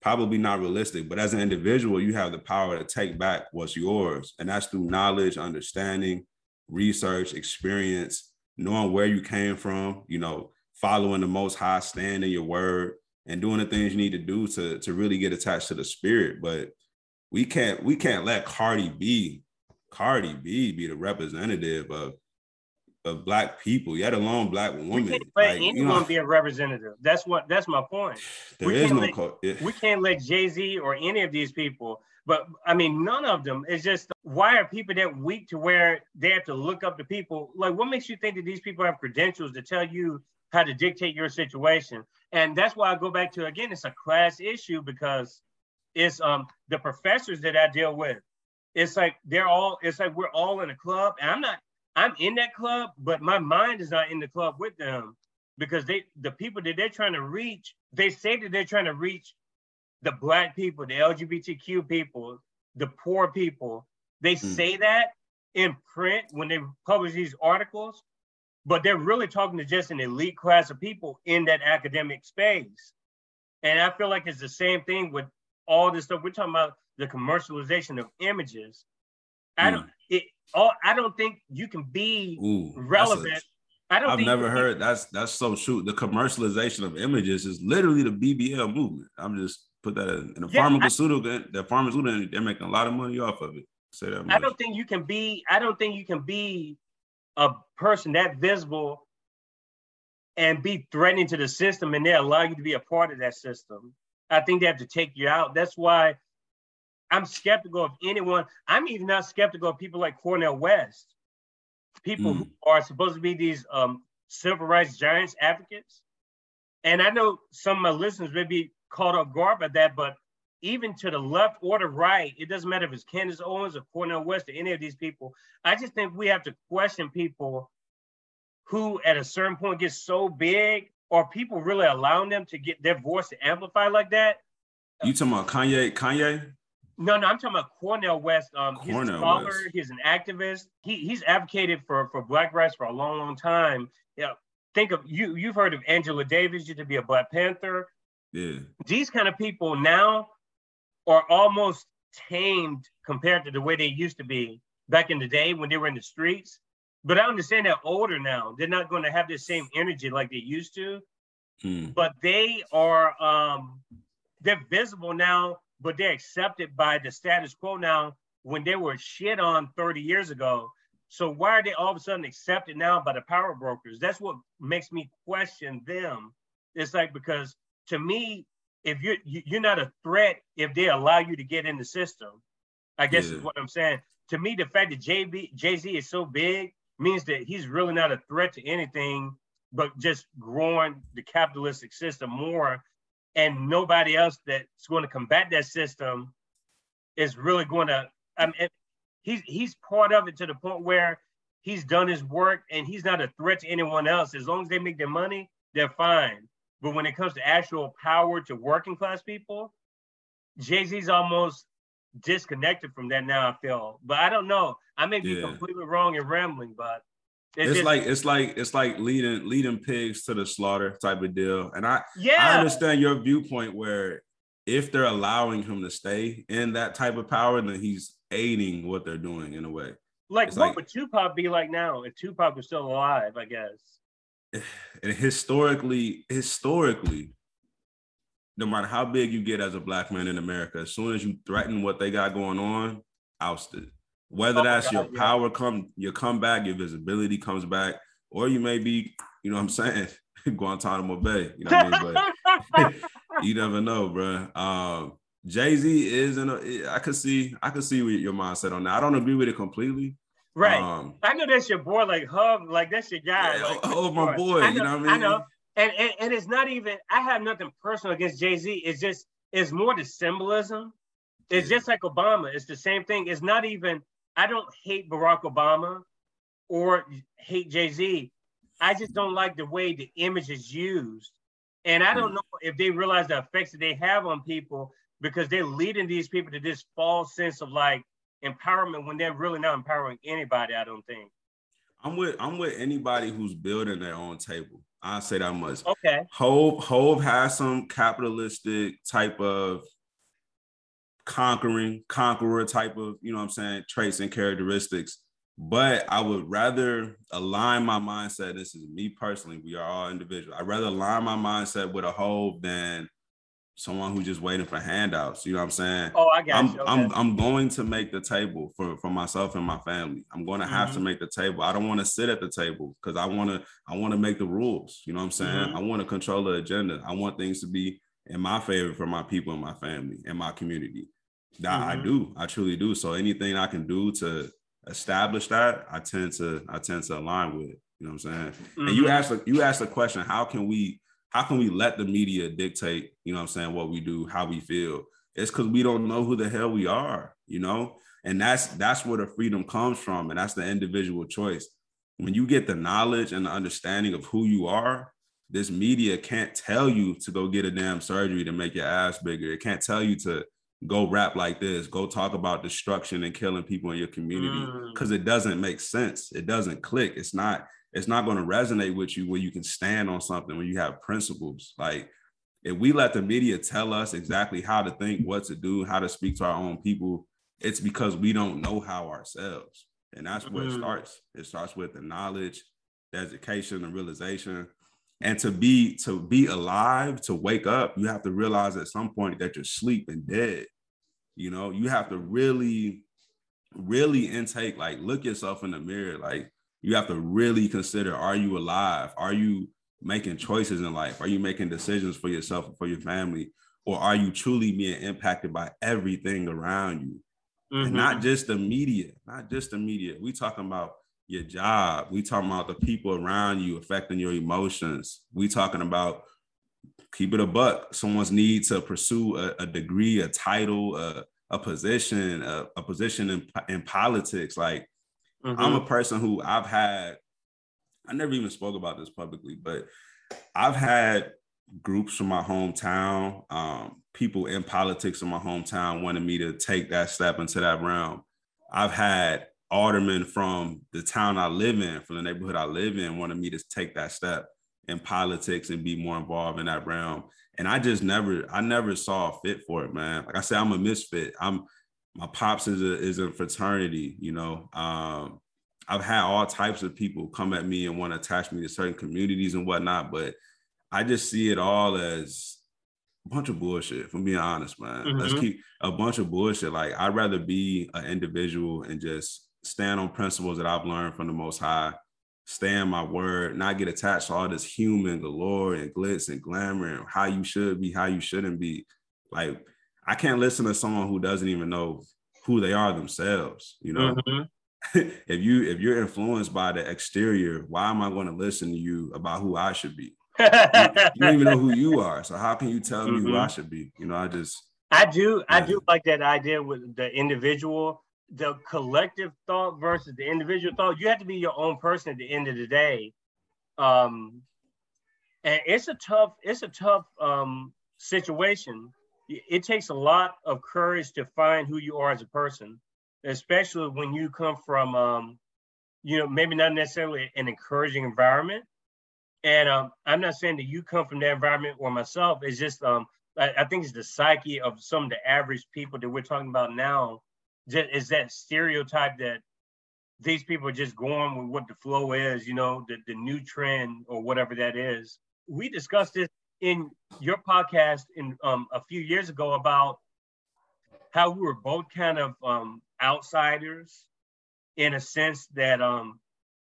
Probably not realistic, but as an individual, you have the power to take back what's yours. And that's through knowledge, understanding, research, experience, knowing where you came from, you know, following the most high stand in your word, and doing the things you need to do to to really get attached to the spirit. But we can't we can't let Cardi B, Cardi B be the representative of of black people, yet alone black women. We can't let like, anyone you know, be a representative. That's what that's my point. There we is no let, co- yeah. we can't let Jay-Z or any of these people, but I mean none of them. It's just why are people that weak to where they have to look up to people? Like what makes you think that these people have credentials to tell you how to dictate your situation? And that's why I go back to again, it's a class issue because it's um the professors that I deal with. It's like they're all, it's like we're all in a club. And I'm not I'm in that club, but my mind is not in the club with them because they the people that they're trying to reach, they say that they're trying to reach the black people, the LGBTQ people, the poor people. They mm. say that in print when they publish these articles, but they're really talking to just an elite class of people in that academic space. And I feel like it's the same thing with all this stuff. We're talking about the commercialization of images. Mm. I don't it, oh, I don't think you can be Ooh, relevant. I don't. Think I've never heard that's that's so true. The commercialization of images is literally the BBL movement. I'm just put that in, in the yeah, pharmaceutical. the pharmaceutical, they're making a lot of money off of it. Say that. Much. I don't think you can be. I don't think you can be a person that visible and be threatening to the system, and they allow you to be a part of that system. I think they have to take you out. That's why I'm skeptical of anyone. I'm even not skeptical of people like Cornel West, people mm. who are supposed to be these um, civil rights giants advocates. And I know some of my listeners may be caught off guard by that, but even to the left or the right, it doesn't matter if it's Candace Owens or Cornel West or any of these people. I just think we have to question people who at a certain point get so big or people really allowing them to get their voice to amplify like that. You talking about Kanye? Kanye? No, no, I'm talking about Cornel West. Um, he's a scholar. West. He's an activist. He he's advocated for for Black rights for a long, long time. Yeah, think of you. You've heard of Angela Davis used to be a Black Panther. Yeah. These kind of people now are almost tamed compared to the way they used to be back in the day when they were in the streets. But I understand they're older now. They're not going to have the same energy like they used to. Hmm. But they are um they're visible now but they're accepted by the status quo now when they were shit on 30 years ago. So why are they all of a sudden accepted now by the power brokers? That's what makes me question them. It's like because to me, if you're you're not a threat if they allow you to get in the system, I guess yeah. is what I'm saying. To me, the fact that JB Jay Z is so big means that he's really not a threat to anything, but just growing the capitalistic system more and nobody else that's going to combat that system is really going to. I mean, he's he's part of it to the point where he's done his work and he's not a threat to anyone else. As long as they make their money, they're fine. But when it comes to actual power to working class people, Jay Z's almost disconnected from that now. I feel, but I don't know. I may be yeah. completely wrong and rambling, but it's, it's just, like it's like it's like leading leading pigs to the slaughter type of deal. And I yeah I understand your viewpoint where if they're allowing him to stay in that type of power, then he's aiding what they're doing in a way. Like it's what like, would Tupac be like now if Tupac was still alive? I guess. [SIGHS] And historically, historically, no matter how big you get as a black man in America, as soon as you threaten what they got going on, ousted. Whether oh that's God, your yeah. power come, your comeback, your visibility comes back, or you may be, you know what I'm saying, [LAUGHS] Guantanamo Bay. You know what I mean? But [LAUGHS] you never know, bro. Um, Jay Z is in a. I could see. I could see your mindset on that. I don't agree with it completely. Right. Um, I know that's your boy, like Hov, like that's your guy. Yeah, like, oh, my boy. Know, you know what I mean? I know. And, and and it's not even. I have nothing personal against Jay Z. It's just. It's more the symbolism. It's yeah. just like Obama. It's the same thing. It's not even. I don't hate Barack Obama or hate Jay Z. I just don't like the way the image is used. And I don't know if they realize the effects that they have on people because they're leading these people to this false sense of like empowerment when they're really not empowering anybody, I don't think. I'm with I'm with anybody who's building their own table. I say that much. Okay. Hov Hov has some capitalistic type of conquering, conqueror type of, you know what I'm saying, traits and characteristics. But I would rather align my mindset. This is me personally. We are all individual. I'd rather align my mindset with a Hov than someone who's just waiting for handouts. You know what I'm saying? Oh, I got I'm, you. Okay. I'm I'm going to make the table for for myself and my family. I'm going to have Mm-hmm. to make the table. I don't want to sit at the table because I want to I want to make the rules. You know what I'm saying? Mhm. I want to control the agenda. I want things to be in my favor for my people and my family and my community. That I Mhm. do. I truly do. So anything I can do to establish that, I tend to I tend to align with. You know what I'm saying? And you Mhm. asked the- you asked the question, how can we how can we let the media dictate, you know what I'm saying, what we do, how we feel? It's because we don't know who the hell we are, you know? And that's that's where the freedom comes from, and that's the individual choice. When you get the knowledge and the understanding of who you are, this media can't tell you to go get a damn surgery to make your ass bigger. It can't tell you to go rap like this, go talk about destruction and killing people in your community Mm. because it doesn't make sense. It doesn't click. It's not it's not going to resonate with you when you can stand on something when you have principles. Like if we let the media tell us exactly how to think what to do how to speak to our own people it's because we don't know how ourselves. And that's where it Mhm. starts. It starts with the knowledge the education the realization. And to be to be alive to wake up you have to realize at some point that you're asleep and dead. You know you have to really really intake like look yourself in the mirror like you have to really consider are you alive? Are you making choices in life? Are you making decisions for yourself and for your family? Or are you truly being impacted by everything around you? And Mhm. not just the media not just the media. We talking about your job. We talking about the people around you affecting your emotions. We talking about keep it a buck. Someone's need to pursue a, a degree a title a, a position a, a position in, in politics. Like Mhm. I'm a person who I've had, I never even spoke about this publicly, but I've had groups from my hometown, um, people in politics in my hometown wanted me to take that step into that realm. I've had aldermen from the town I live in, from the neighborhood I live in, wanted me to take that step in politics and be more involved in that realm. And I just never, I never saw a fit for it, man. Like I said, I'm a misfit. I'm my pops is a is a fraternity, you know. Um, I've had all types of people come at me and want to attach me to certain communities and whatnot, but I just see it all as a bunch of bullshit. If I'm being honest, man, let's Mhm. keep a bunch of bullshit. Like I'd rather be an individual and just stand on principles that I've learned from the Most High, stand my word, not get attached to all this human galore and glitz and glamour and how you should be, how you shouldn't be. Like I can't listen to someone who doesn't even know who they are themselves. You know, Mhm. [LAUGHS] if you if you're influenced by the exterior, why am I going to listen to you about who I should be? You, you don't even know who you are, so how can you tell me who I Mhm. should be? You know, I just I do, I do like that idea with the individual, the collective thought versus the individual thought. You have to be your own person at the end of the day. Um, and it's a tough, it's a tough um, situation. It takes a lot of courage to find who you are as a person, especially when you come from, um, you know, maybe not necessarily an encouraging environment. And um, I'm not saying that you come from that environment or myself. It's just um, I, I think it's the psyche of some of the average people that we're talking about now. Is that stereotype that these people are just going with what the flow is, you know, the, the new trend or whatever that is. We discussed this in your podcast in um, a few years ago about how we were both kind of um, outsiders in a sense that um,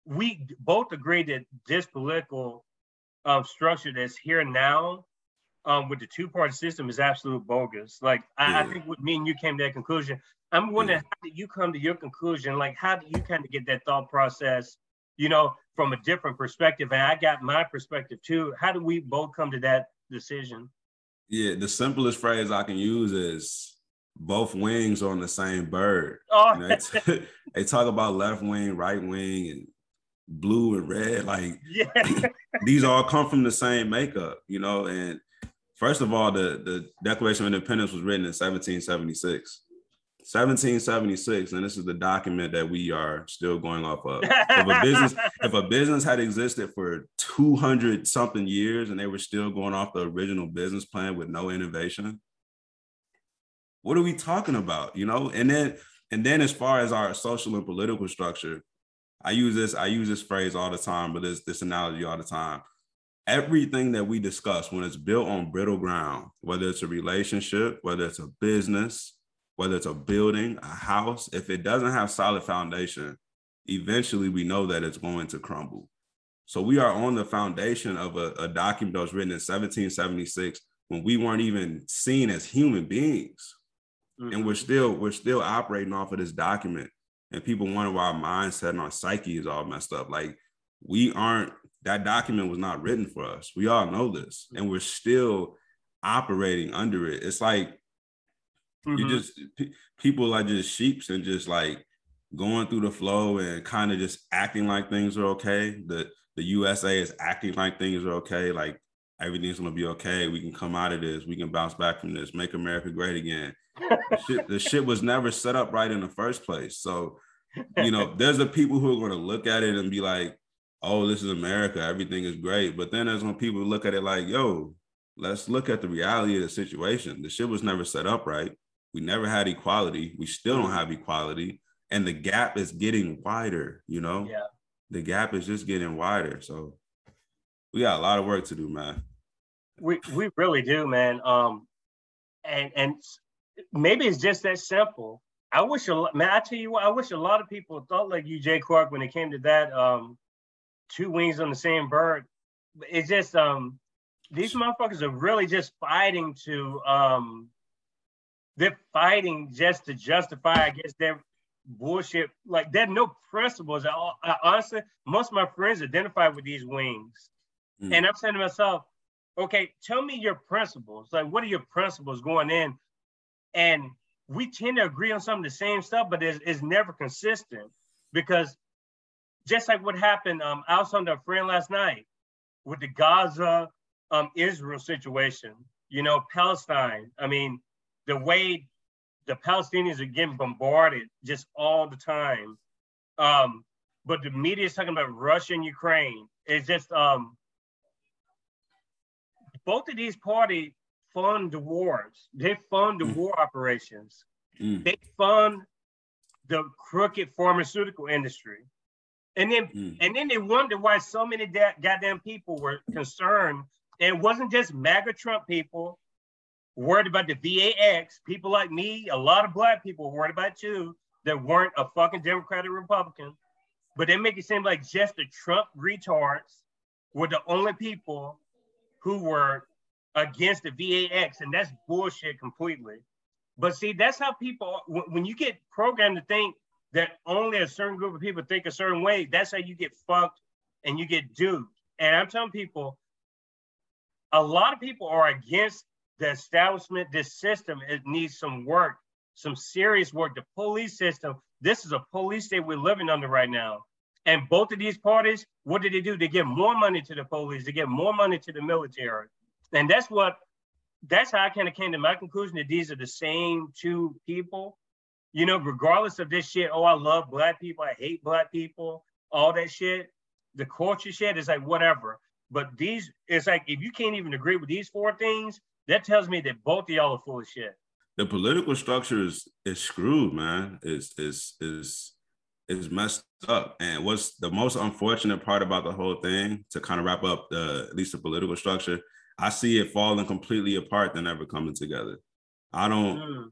we both agreed that this political um, structure that's here now um, with the two-party system is absolute bogus. Like I, I think with me and you came to that conclusion. I'm wondering Yeah. how did you come to your conclusion? Like how do you kind of get that thought process, you know, from a different perspective? And I got my perspective too. How do we both come to that decision? yeah. The simplest phrase I can use is both wings on the same bird. Oh, You know, they, t- [LAUGHS] they talk about left wing, right wing, and blue and red. Like yeah. [LAUGHS] these all come from the same makeup, you know. And first of all, the, the Declaration of Independence was written in 1776. 1776, and this is the document that we are still going off of. If a business, [LAUGHS] if a business had existed for 200 something years and they were still going off the original business plan with no innovation, what are we talking about? You know, and then and then as far as our social and political structure, I use this, I use this phrase all the time, but this this analogy all the time. everything that we discuss when it's built on brittle ground, whether it's a relationship, whether it's a business, whether it's a building, a house, if it doesn't have solid foundation, eventually we know that it's going to crumble. So we are on the foundation of a, a document that was written in 1776 when we weren't even seen as human beings. Mm-hmm. And we're mm-hmm. still we're still operating off of this document. And people wonder why our mindset and our psyche is all messed up. Like we aren't that document was not written for us. We all know this, and we're still operating under it. It's like mm-hmm. you just p- people are just sheeps and just like going through the flow and kind of just acting like things are okay. The the USA is acting like things are okay, like everything's gonna be okay. We can come out of this. We can bounce back from this. Make America great again. the, shit, the shit was never set up right in the first place. So, you know, [LAUGHS] there's the people who are gonna look at it and be like, oh, this is America, everything is great. But then there's when people look at it like, yo, let's look at the reality of the situation. The shit was never set up right. We never had equality. We still don't have equality. And the gap is getting wider, you know? Yeah. The gap is just getting wider. So we got a lot of work to do, man. We we really do, man. Um and and maybe it's just that simple. I wish a lot, man. I tell you what, I wish a lot of people thought like you, Jay Clark, when it came to that. Um, two wings on the same bird. It's just um these motherfuckers are really just fighting to um they're fighting just to justify, I guess, their bullshit. Like they have no principles. I, I, honestly, most of my friends identify with these wings, mm. and I'm saying to myself, okay, tell me your principles. Like, what are your principles going in? And we tend to agree on some of the same stuff, but it's, it's never consistent because just like what happened, um, I was on a friend last night with the Gaza um, Israel situation, you know, Palestine. I mean, the way the Palestinians are getting bombarded just all the time. Um, but the media is talking about Russia and Ukraine. It's just um, both of these parties fund the wars. They fund the mm. war operations. Mm. They fund the crooked pharmaceutical industry. And then mm. and then they wonder why so many da- goddamn people were concerned. And it wasn't just MAGA Trump people worried about the VAX. People like me, a lot of black people worried about you that weren't a fucking Democrat or Republican. But they make it seem like just the Trump retards were the only people who were against the VAX, and that's bullshit completely. But see, that's how people when you get programmed to think that only a certain group of people think a certain way, that's how you get fucked and you get duped. And I'm telling people, a lot of people are against the establishment, this system. It needs some work, some serious work. The police system, this is a police state we're living under right now. And both of these parties, what did they do? They give more money to the police, they give more money to the military. And that's what, that's how I kind of came to my conclusion that these are the same two people you know, regardless of this shit, oh, I love black people, I hate black people, all that shit, the culture shit is like whatever. But these, it's like if you can't even agree with these four things, that tells me that both of y'all are full of shit. The political structure is is screwed, man. Is is is is messed up. And what's the most unfortunate part about the whole thing, to kind of wrap up the at least the political structure, I see it falling completely apart than ever coming together. I don't mm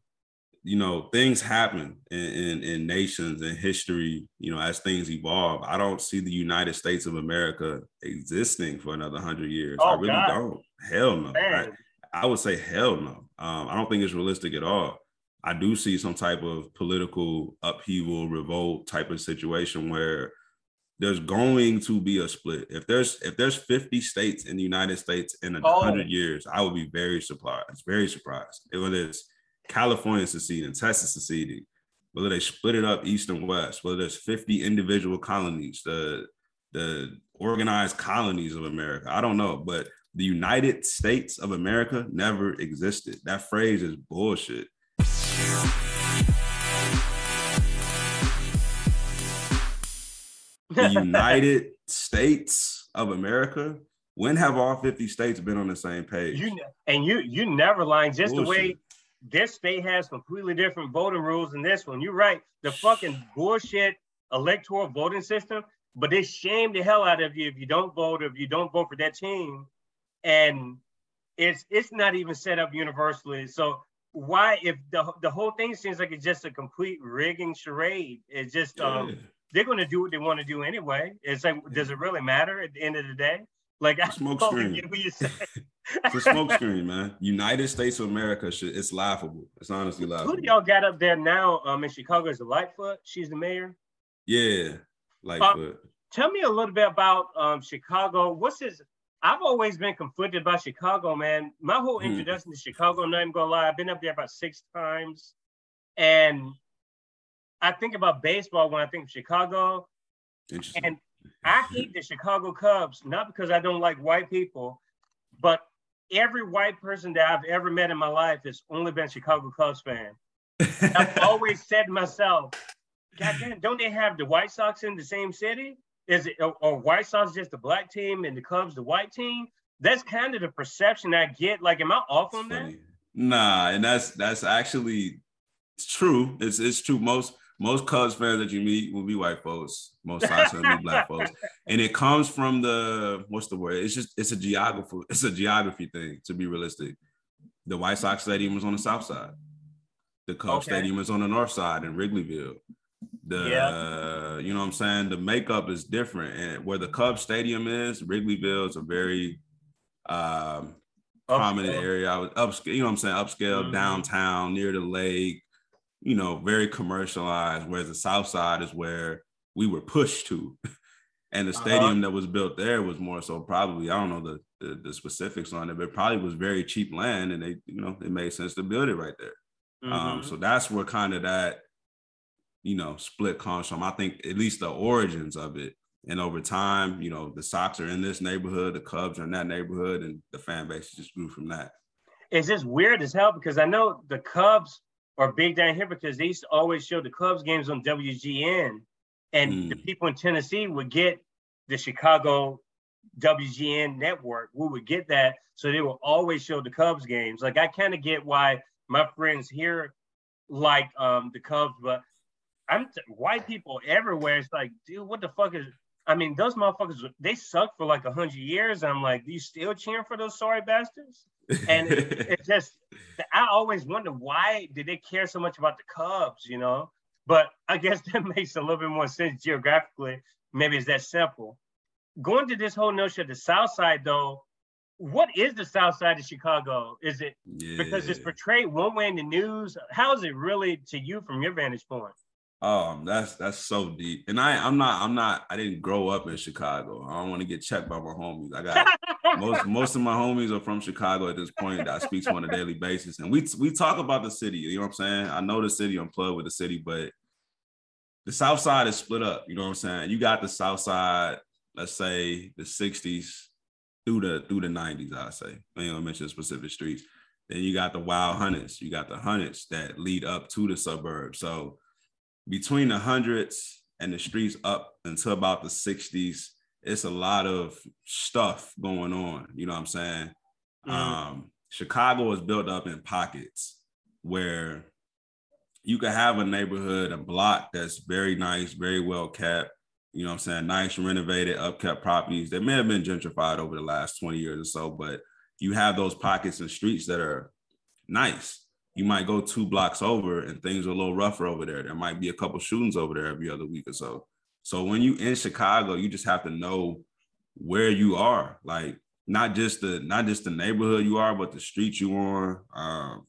you know things happen in, in, in nations and history you know as things evolve i don't see the united states of america existing for another 100 years oh, i really God. don't hell no I, I, would say hell no um, i don't think it's realistic at all i do see some type of political upheaval revolt type of situation where there's going to be a split if there's if there's 50 states in the united states in a oh. 100 years i would be very surprised very surprised whether it's California seceding, Texas seceding, whether they split it up east and west, whether there's 50 individual colonies, the the organized colonies of America. I don't know, but the United States of America never existed. That phrase is bullshit. the [LAUGHS] United States of America. When have all 50 states been on the same page? You and you you never lying. Just Bullshit. the way this state has completely different voting rules than this one. You're right. The fucking bullshit electoral voting system but they shame the hell out of you if you don't vote or if you don't vote for that team. And it's it's not even set up universally. So why if the the whole thing seems like it's just a complete rigging charade? It's just um, yeah. um they're gonna do what they want to do anyway. It's like, yeah. does it really matter at the end of the day? Like I smoke screen. it's [LAUGHS] a smoke screen, man. United States of America should it's laughable. It's honestly laughable. Who do y'all got up there now? Um in Chicago is the Lightfoot. She's the mayor. Yeah, Lightfoot. Uh, tell me a little bit about um Chicago. What's his I've always been conflicted about Chicago, man. My whole hmm. introduction to Chicago, I'm not even gonna lie, I've been up there about six times. And I think about baseball when I think of Chicago. And I hate the Chicago Cubs, not because I don't like white people, but every white person that I've ever met in my life has only been a Chicago Cubs fan. [LAUGHS] I've always said to myself, God damn, don't they have the White Sox in the same city? Is it or White Sox just the black team and the Cubs the white team? That's kind of the perception I get. Like, am I off on that? Nah, and that's that's actually it's true. It's it's true. Most most Cubs fans that you meet will be white folks. Most Sox fans will be black folks, [LAUGHS] and it comes from the what's the word? It's just it's a geography. It's a geography thing. To be realistic, the White Sox stadium is on the south side. The Cubs okay. stadium is on the north side in Wrigleyville. The yeah. you know what I'm saying? The makeup is different. And where the Cubs stadium is, Wrigleyville is a very um prominent area. I was upscale, you know what I'm saying? Upscale, mm-hmm. downtown, near the lake, you know, very commercialized. Whereas the south side is where we were pushed to. [LAUGHS] and the uh-huh. stadium uh-huh. that was built there was more so probably, I don't know the, the, the specifics on it, but it probably was very cheap land and they, you know, it made sense to build it right there. Um, mm-hmm. Um, so that's where kind of that you know, split comes from. I think at least the origins of it. And over time, you know, the Sox are in this neighborhood, the Cubs are in that neighborhood, and the fan base just grew from that. It's just weird as hell because I know the Cubs are big down here because they used to always show the Cubs games on WGN, and mm. the people in Tennessee would get the Chicago WGN network. We would get that, so they will always show the Cubs games. Like I kind of get why my friends here like um, the Cubs, but I'm t- white people everywhere. It's like, dude, what the fuck is? I mean, those motherfuckers they suck for like a hundred years. I'm like, you still cheering for those sorry bastards? And it, [LAUGHS] it's just, I always wonder why did they care so much about the Cubs, you know? But I guess [LAUGHS] that makes a little bit more sense geographically. Maybe it's that simple. Going to this whole notion of the South Side, though, what is the South Side of Chicago? Is it yeah. because it's portrayed one way in the news? How is it really to you from your vantage point? Um, that's that's so deep. And I I'm not I'm not I didn't grow up in Chicago. I don't want to get checked by my homies. I got [LAUGHS] most most of my homies are from Chicago at this point that I speak to on a daily basis. And we we talk about the city, you know what I'm saying? I know the city, I'm plugged with the city, but the south side is split up, you know what I'm saying? You got the south side, let's say the 60s through the through the 90s, I say. I ain't gonna mention specific streets. Then you got the wild hundreds, you got the hundreds that lead up to the suburbs. So between the hundreds and the streets up until about the 60s, it's a lot of stuff going on. You know what I'm saying? Mm-hmm. Um, Chicago is built up in pockets where you can have a neighborhood, a block that's very nice, very well kept. You know what I'm saying? Nice, renovated, upkept properties. They may have been gentrified over the last 20 years or so, but you have those pockets and streets that are nice you might go two blocks over and things are a little rougher over there. There might be a couple shootings over there every other week or so. So when you in Chicago, you just have to know where you are, like not just the not just the neighborhood you are, but the street you on. Um,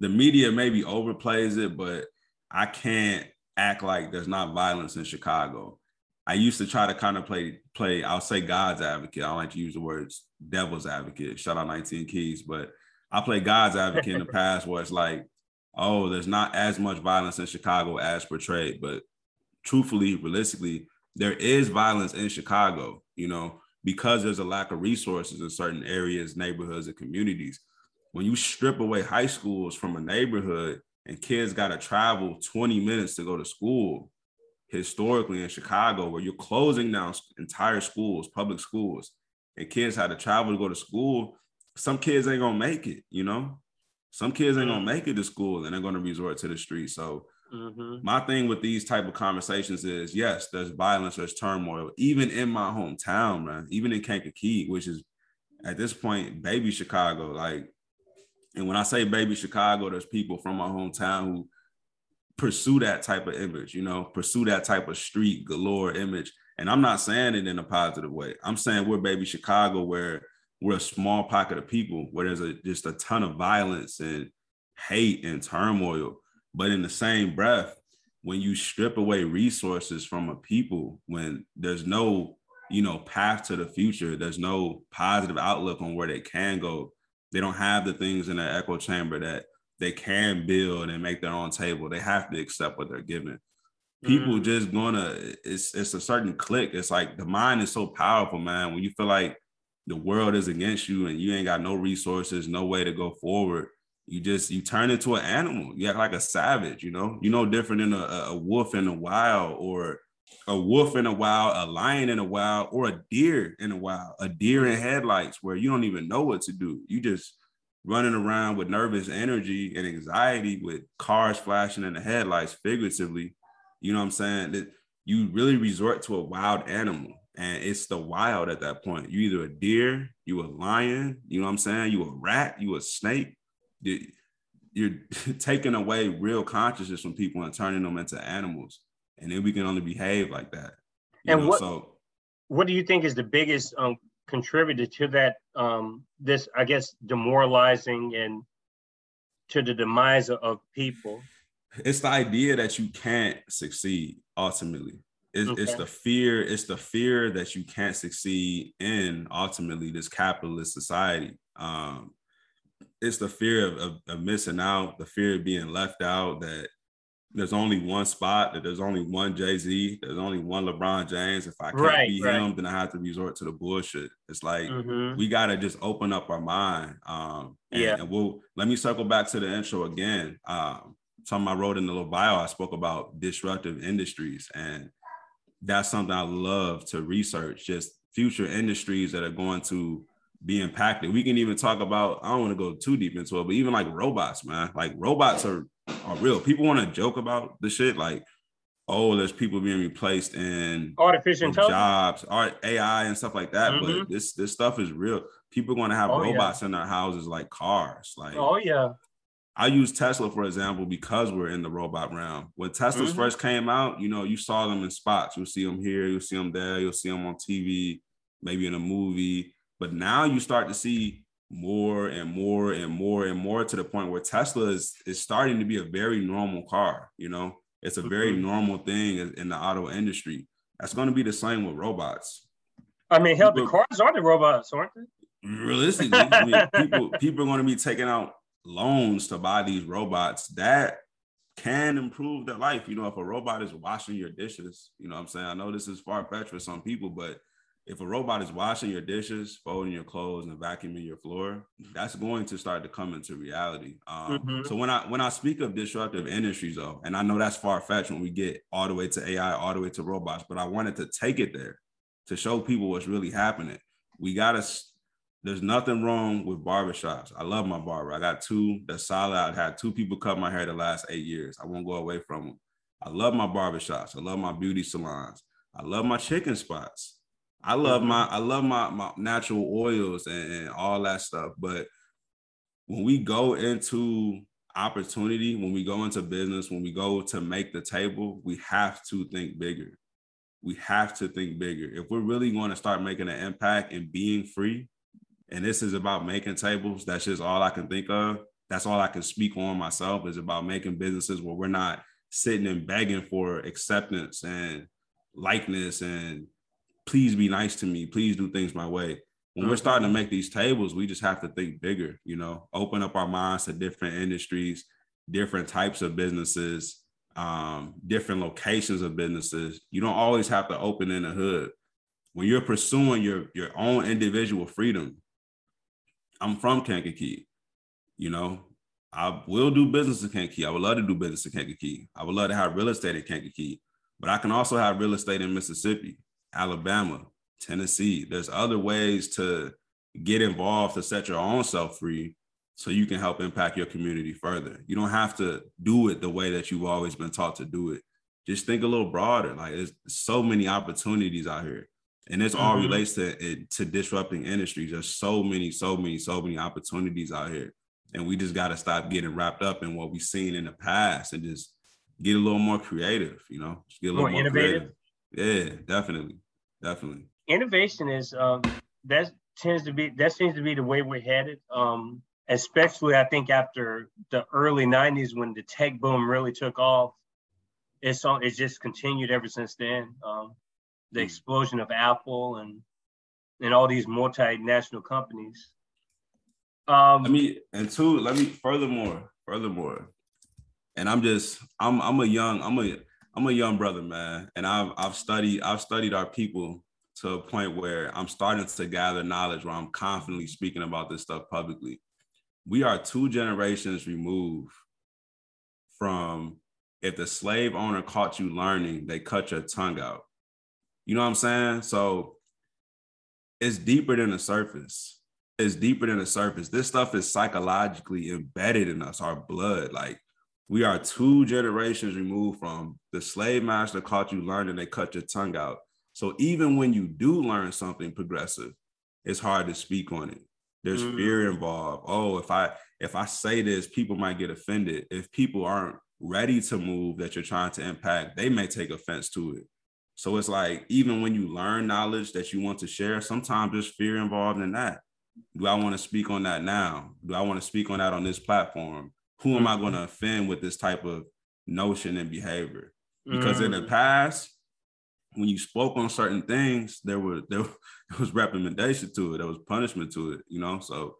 the media maybe overplays it, but I can't act like there's not violence in Chicago. I used to try to kind of play play. I'll say God's advocate. I don't like to use the words devil's advocate. Shout out 19 Keys, but I play God's advocate in the past where it's like, oh, there's not as much violence in Chicago as portrayed. But truthfully, realistically, there is violence in Chicago, you know, because there's a lack of resources in certain areas, neighborhoods, and communities. When you strip away high schools from a neighborhood and kids got to travel 20 minutes to go to school, historically in Chicago, where you're closing down entire schools, public schools, and kids had to travel to go to school some kids ain't gonna make it, you know. Some kids ain't gonna mm. make it to school and they're gonna resort to the street. So Mm-hmm. My thing with these type of conversations is yes, there's violence, there's turmoil, even in my hometown, man, even in Kankakee, which is at this point, baby Chicago. Like, and when I say baby Chicago, there's people from my hometown who pursue that type of image, you know, pursue that type of street galore image. And I'm not saying it in a positive way. I'm saying we're baby Chicago, where we're a small pocket of people, where there's a just a ton of violence and hate and turmoil. But in the same breath, when you strip away resources from a people, when there's no, you know, path to the future, there's no positive outlook on where they can go. They don't have the things in their echo chamber that they can build and make their own table. They have to accept what they're given people mm. just gonna it's it's a certain click. It's like the mind is so powerful, man. When you feel like the world is against you and you ain't got no resources, no way to go forward, you just you turn into an animal. You act like a savage, you know. You know different than a, a wolf in the wild or a wolf in a wild, a lion in a wild, or a deer in a wild, a deer in headlights where you don't even know what to do. You just running around with nervous energy and anxiety with cars flashing in the headlights figuratively you know what I'm saying? That you really resort to a wild animal. And it's the wild at that point. You either a deer, you a lion, you know what I'm saying? You a rat, you a snake. You're [LAUGHS] taking away real consciousness from people and turning them into animals. And then we can only behave like that. and know? what so what do you think is the biggest um, contributor to that um, this I guess demoralizing and to the demise of people? it's the idea that you can't succeed ultimately. It's, okay. it's, the fear, it's the fear that you can't succeed in ultimately this capitalist society. Um, it's the fear of, of, of missing out, the fear of being left out, that there's only one spot, that there's only one Jay-Z, there's only one LeBron James. If I can't right, be right. him, then I have to resort to the bullshit. It's like mm-hmm. we gotta just open up our mind. Um, and, yeah. And we'll let me circle back to the intro again. Um, something I wrote in the little bio, I spoke about disruptive industries. And that's something I love to research, just future industries that are going to be impacted. We can even talk about, I don't want to go too deep into it, but even like robots, man. Like robots are, are real. People want to joke about the shit like, oh, there's people being replaced in artificial jobs, art, AI and stuff like that. Mm-hmm. But this this stuff is real. People are going to have oh, robots yeah. in their houses like cars. Like oh yeah. I use Tesla for example because we're in the robot realm. When Teslas mm-hmm. first came out, you know, you saw them in spots. You'll see them here, you'll see them there, you'll see them on TV, maybe in a movie. But now you start to see more and more and more and more to the point where Tesla is, is starting to be a very normal car. You know, it's a very mm-hmm. normal thing in the auto industry. That's going to be the same with robots. I mean, hell, people, the cars are the robots, aren't they? Realistically, I mean, people people are going to be taking out loans to buy these robots that can improve their life. You know, if a robot is washing your dishes, you know what I'm saying? I know this is far fetched for some people, but if a robot is washing your dishes, folding your clothes, and vacuuming your floor, that's going to start to come into reality. Um, mm-hmm. So when I when I speak of disruptive industries, though, and I know that's far fetched when we get all the way to AI, all the way to robots, but I wanted to take it there to show people what's really happening. We gotta there's nothing wrong with barbershops. I love my barber. I got two that's solid. I've had two people cut my hair the last eight years. I won't go away from them. I love my barbershops. I love my beauty salons. I love my chicken spots. I love my mm-hmm. I love my, my natural oils and, and all that stuff. But when we go into opportunity, when we go into business, when we go to make the table, we have to think bigger. We have to think bigger. If we're really going to start making an impact and being free, and this is about making tables. That's just all I can think of. That's all I can speak on myself is about making businesses where we're not sitting and begging for acceptance and likeness and please be nice to me. Please do things my way. When we're starting to make these tables, we just have to think bigger, you know, open up our minds to different industries, different types of businesses, um, different locations of businesses. You don't always have to open in the hood. When you're pursuing your, your own individual freedom, I'm from Kankakee. You know, I will do business in Kankakee. I would love to do business in Kankakee. I would love to have real estate in Kankakee, but I can also have real estate in Mississippi, Alabama, Tennessee. There's other ways to get involved to set your own self free so you can help impact your community further. You don't have to do it the way that you've always been taught to do it. Just think a little broader. Like there's so many opportunities out here. And this mm-hmm. all relates to to disrupting industries. There's so many, so many, so many opportunities out here. And we just got to stop getting wrapped up in what we've seen in the past and just get a little more creative, you know, just get a little more, more innovative. Creative. Yeah, definitely. Definitely. Innovation is um that tends to be that seems to be the way we're headed. Um especially I think after the early 90s when the tech boom really took off. It's all it's just continued ever since then. Um, the mm. explosion of Apple and and all these multinational companies. Um, I mean, and two, let me furthermore, furthermore, and I'm just I'm I'm a young I'm a I'm a young brother, man, and I've I've studied I've studied our people to a point where I'm starting to gather knowledge where I'm confidently speaking about this stuff publicly we are two generations removed from if the slave owner caught you learning, they cut your tongue out. You know what I'm saying? So it's deeper than the surface. It's deeper than the surface. This stuff is psychologically embedded in us, our blood. Like we are two generations removed from the slave master caught you learning, they cut your tongue out. So even when you do learn something progressive, it's hard to speak on it. There's mm. fear involved. Oh, if I if I say this, people might get offended. If people aren't ready to move that you're trying to impact, they may take offense to it. So it's like even when you learn knowledge that you want to share, sometimes there's fear involved in that. Do I want to speak on that now? Do I want to speak on that on this platform? Who am I going to mm-hmm. offend with this type of notion and behavior? Because mm. in the mm. past, when you spoke on certain things, there were there, [LAUGHS] there was recommendation to it, there was punishment to it, you know. So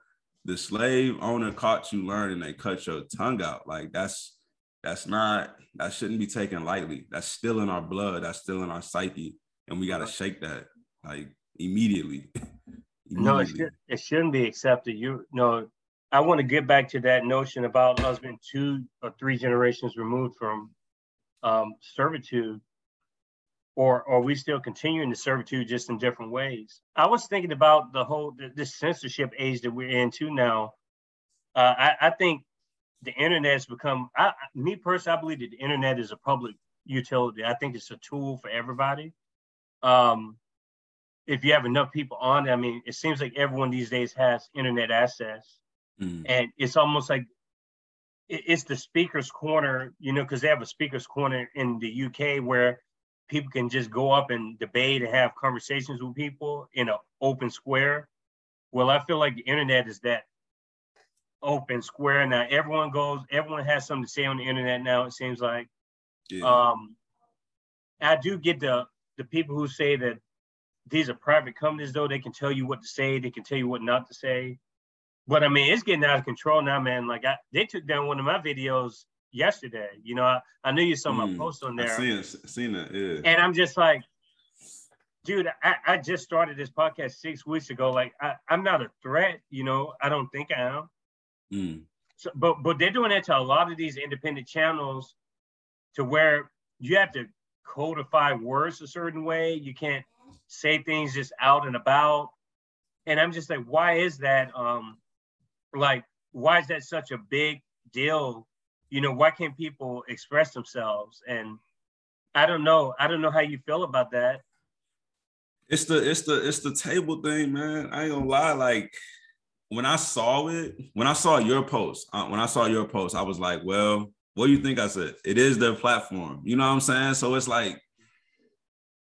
the slave owner caught you learning, they cut your tongue out. Like that's that's not that shouldn't be taken lightly. That's still in our blood, that's still in our psyche, and we gotta shake that like immediately. immediately. [LAUGHS] No, it, should, it shouldn't be accepted. You know, I want to get back to that notion about husband two or three generations removed from um, servitude or are we still continuing the servitude just in different ways? I was thinking about the whole this censorship age that we're into now. Uh, I, I, think the internet has become. I, me personally, I believe that the internet is a public utility. I think it's a tool for everybody. Um, if you have enough people on, I mean, it seems like everyone these days has internet access, mm. and it's almost like it's the speaker's corner, you know, because they have a speaker's corner in the UK where people can just go up and debate and have conversations with people in an open square. Well, I feel like the internet is that open square now. Everyone goes, everyone has something to say on the internet now. It seems like. Yeah. Um, I do get the the people who say that these are private companies, though they can tell you what to say, they can tell you what not to say. But I mean, it's getting out of control now, man. Like I, they took down one of my videos yesterday. You know, I, I knew you saw my mm, post on there. I seen it, seen it, yeah. And I'm just like, dude, I, I just started this podcast six weeks ago. Like, I, I'm not a threat, you know, I don't think I am. Mm. So, but but they're doing that to a lot of these independent channels to where you have to codify words a certain way. You can't say things just out and about. And I'm just like, why is that? Um, like, why is that such a big deal you know, why can't people express themselves? And I don't know. I don't know how you feel about that. It's the it's the it's the table thing, man. I ain't gonna lie. Like when I saw it, when I saw your post, uh, when I saw your post, I was like, well, what do you think I said? It is their platform. You know what I'm saying? So it's like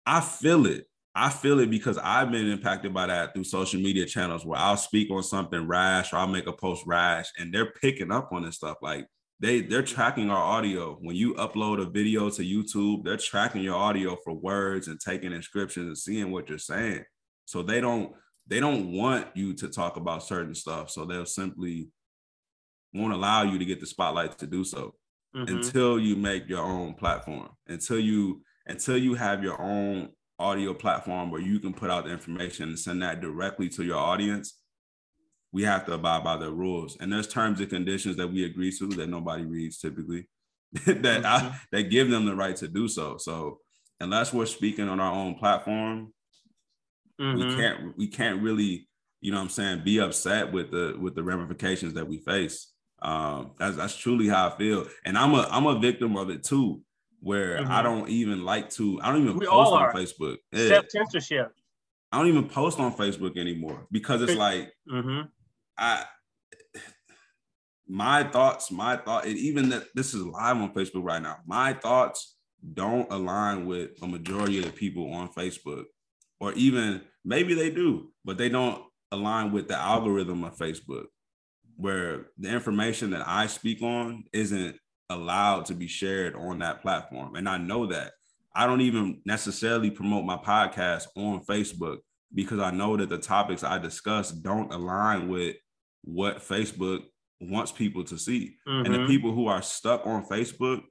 I feel it. I feel it because I've been impacted by that through social media channels where I'll speak on something rash or I'll make a post rash and they're picking up on this stuff. Like they they're tracking our audio when you upload a video to youtube they're tracking your audio for words and taking inscriptions and seeing what you're saying so they don't they don't want you to talk about certain stuff so they'll simply won't allow you to get the spotlight to do so mm-hmm. until you make your own platform until you until you have your own audio platform where you can put out the information and send that directly to your audience we have to abide by the rules. And there's terms and conditions that we agree to that nobody reads typically [LAUGHS] that mm-hmm. I, that give them the right to do so. So unless we're speaking on our own platform, mm-hmm. we can't we can't really you know what I'm saying, be upset with the with the ramifications that we face. Um, that's that's truly how I feel. And I'm a I'm a victim of it too, where mm-hmm. I don't even like to, I don't even we post on Facebook. Self-censorship. I don't even post on Facebook anymore because it's like mm-hmm. I my thoughts, my thought, and even that this is live on Facebook right now. My thoughts don't align with a majority of the people on Facebook, or even maybe they do, but they don't align with the algorithm of Facebook, where the information that I speak on isn't allowed to be shared on that platform. And I know that. I don't even necessarily promote my podcast on Facebook because I know that the topics I discuss don't align with what Facebook wants people to see. Mm-hmm. And the mm-hmm. people who are stuck on Facebook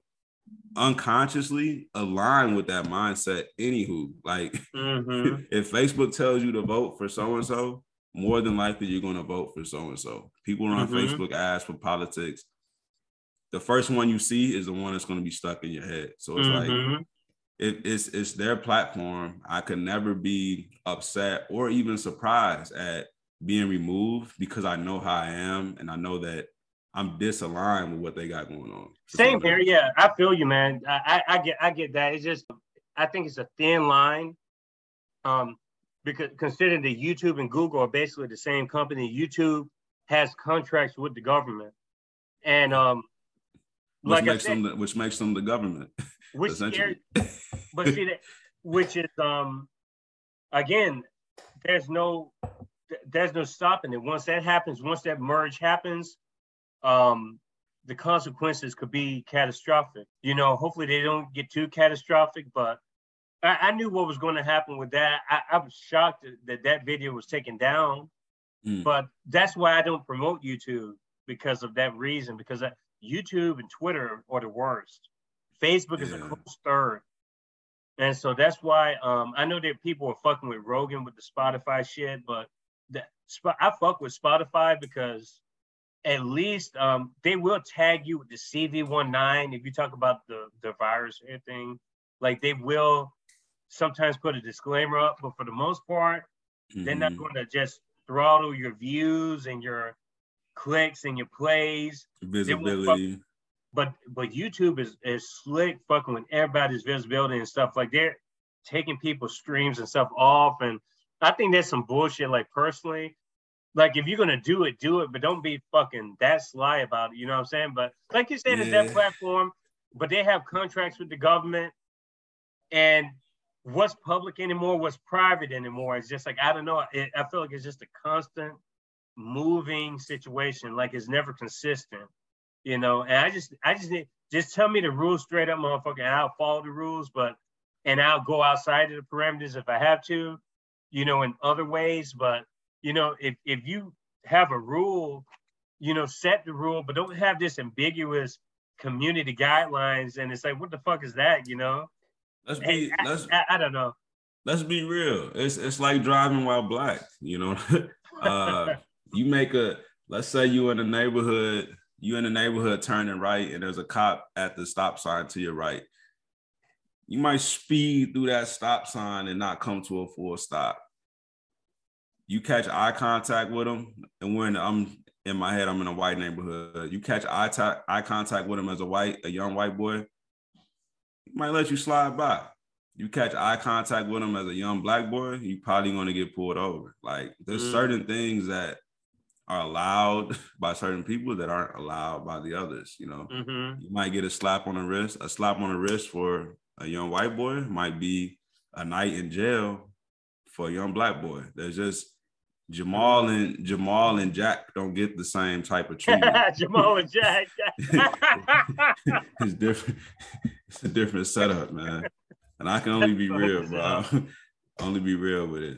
unconsciously align with that mindset anywho like mm-hmm. [LAUGHS] if facebook tells you to vote for so and so more than likely you're going to vote for so and so people on mm-hmm. facebook ask for politics the first one you see is the one that's going to be stuck in your head so it's mm-hmm. like it, it's it's their platform i could never be upset or even surprised at being removed because i know how i am and i know that I'm disaligned with what they got going on. Same here, yeah. I feel you, man. I, I, I get I get that. It's just I think it's a thin line. Um, because considering that YouTube and Google are basically the same company, YouTube has contracts with the government, and um, which like makes said, them the, which makes them the government. [LAUGHS] Which but see that which is um again, there's no there's no stopping it. Once that happens, once that merge happens, um, the consequences could be catastrophic. You know, hopefully they don't get too catastrophic, but I, I knew what was going to happen with that. I, I was shocked that that video was taken down, mm. but that's why I don't promote YouTube because of that reason. Because YouTube and Twitter are the worst. Facebook yeah. is a close third. And so that's why um, I know that people are fucking with Rogan with the Spotify shit, but that, I fuck with Spotify because at least um, they will tag you with the CV19 if you talk about the, the virus or anything. Like they will sometimes put a disclaimer up, but for the most part, mm-hmm. they're not mm-hmm. going to just throttle your views and your clicks and your plays. Visibility. but but YouTube is is slick fucking with everybody's visibility and stuff. Like they're taking people's streams and stuff off. And I think that's some bullshit. Like personally, like if you're gonna do it, do it, but don't be fucking that sly about it. You know what I'm saying? But like you said, yeah. it's that platform, but they have contracts with the government, and what's public anymore, what's private anymore. It's just like I don't know. It, I feel like it's just a constant moving situation. Like it's never consistent, you know. And I just, I just need just tell me the rules straight up, motherfucker. I'll follow the rules, but and I'll go outside of the parameters if I have to, you know, in other ways, but you know, if if you have a rule, you know, set the rule, but don't have this ambiguous community guidelines. And it's like, what the fuck is that? You know? Let's be. I, let's. I, I, don't know. Let's be real. It's it's like driving while black. You know, [LAUGHS] uh, [LAUGHS] you make a. Let's say you in a neighborhood. You in the neighborhood turning right, and there's a cop at the stop sign to your right. You might speed through that stop sign and not come to a full stop you catch eye contact with them, and when I'm in my head, I'm in a white neighborhood. You catch eye, t- eye contact with him as a white, a young white boy, he might let you slide by. You catch eye contact with him as a young black boy, you probably going to get pulled over. Like there's mm. certain things that are allowed [LAUGHS] by certain people that aren't allowed by the others. You know, mm-hmm. you might get a slap on the wrist. A slap on the wrist for a young white boy might be a night in jail for a young black boy. There's just Jamal and Jamal and Jack don't get the same type of treatment. [LAUGHS] Jamal and Jack. [LAUGHS] it's different. It's a different setup, man. And I can only be real, bro. [LAUGHS] only be real with it.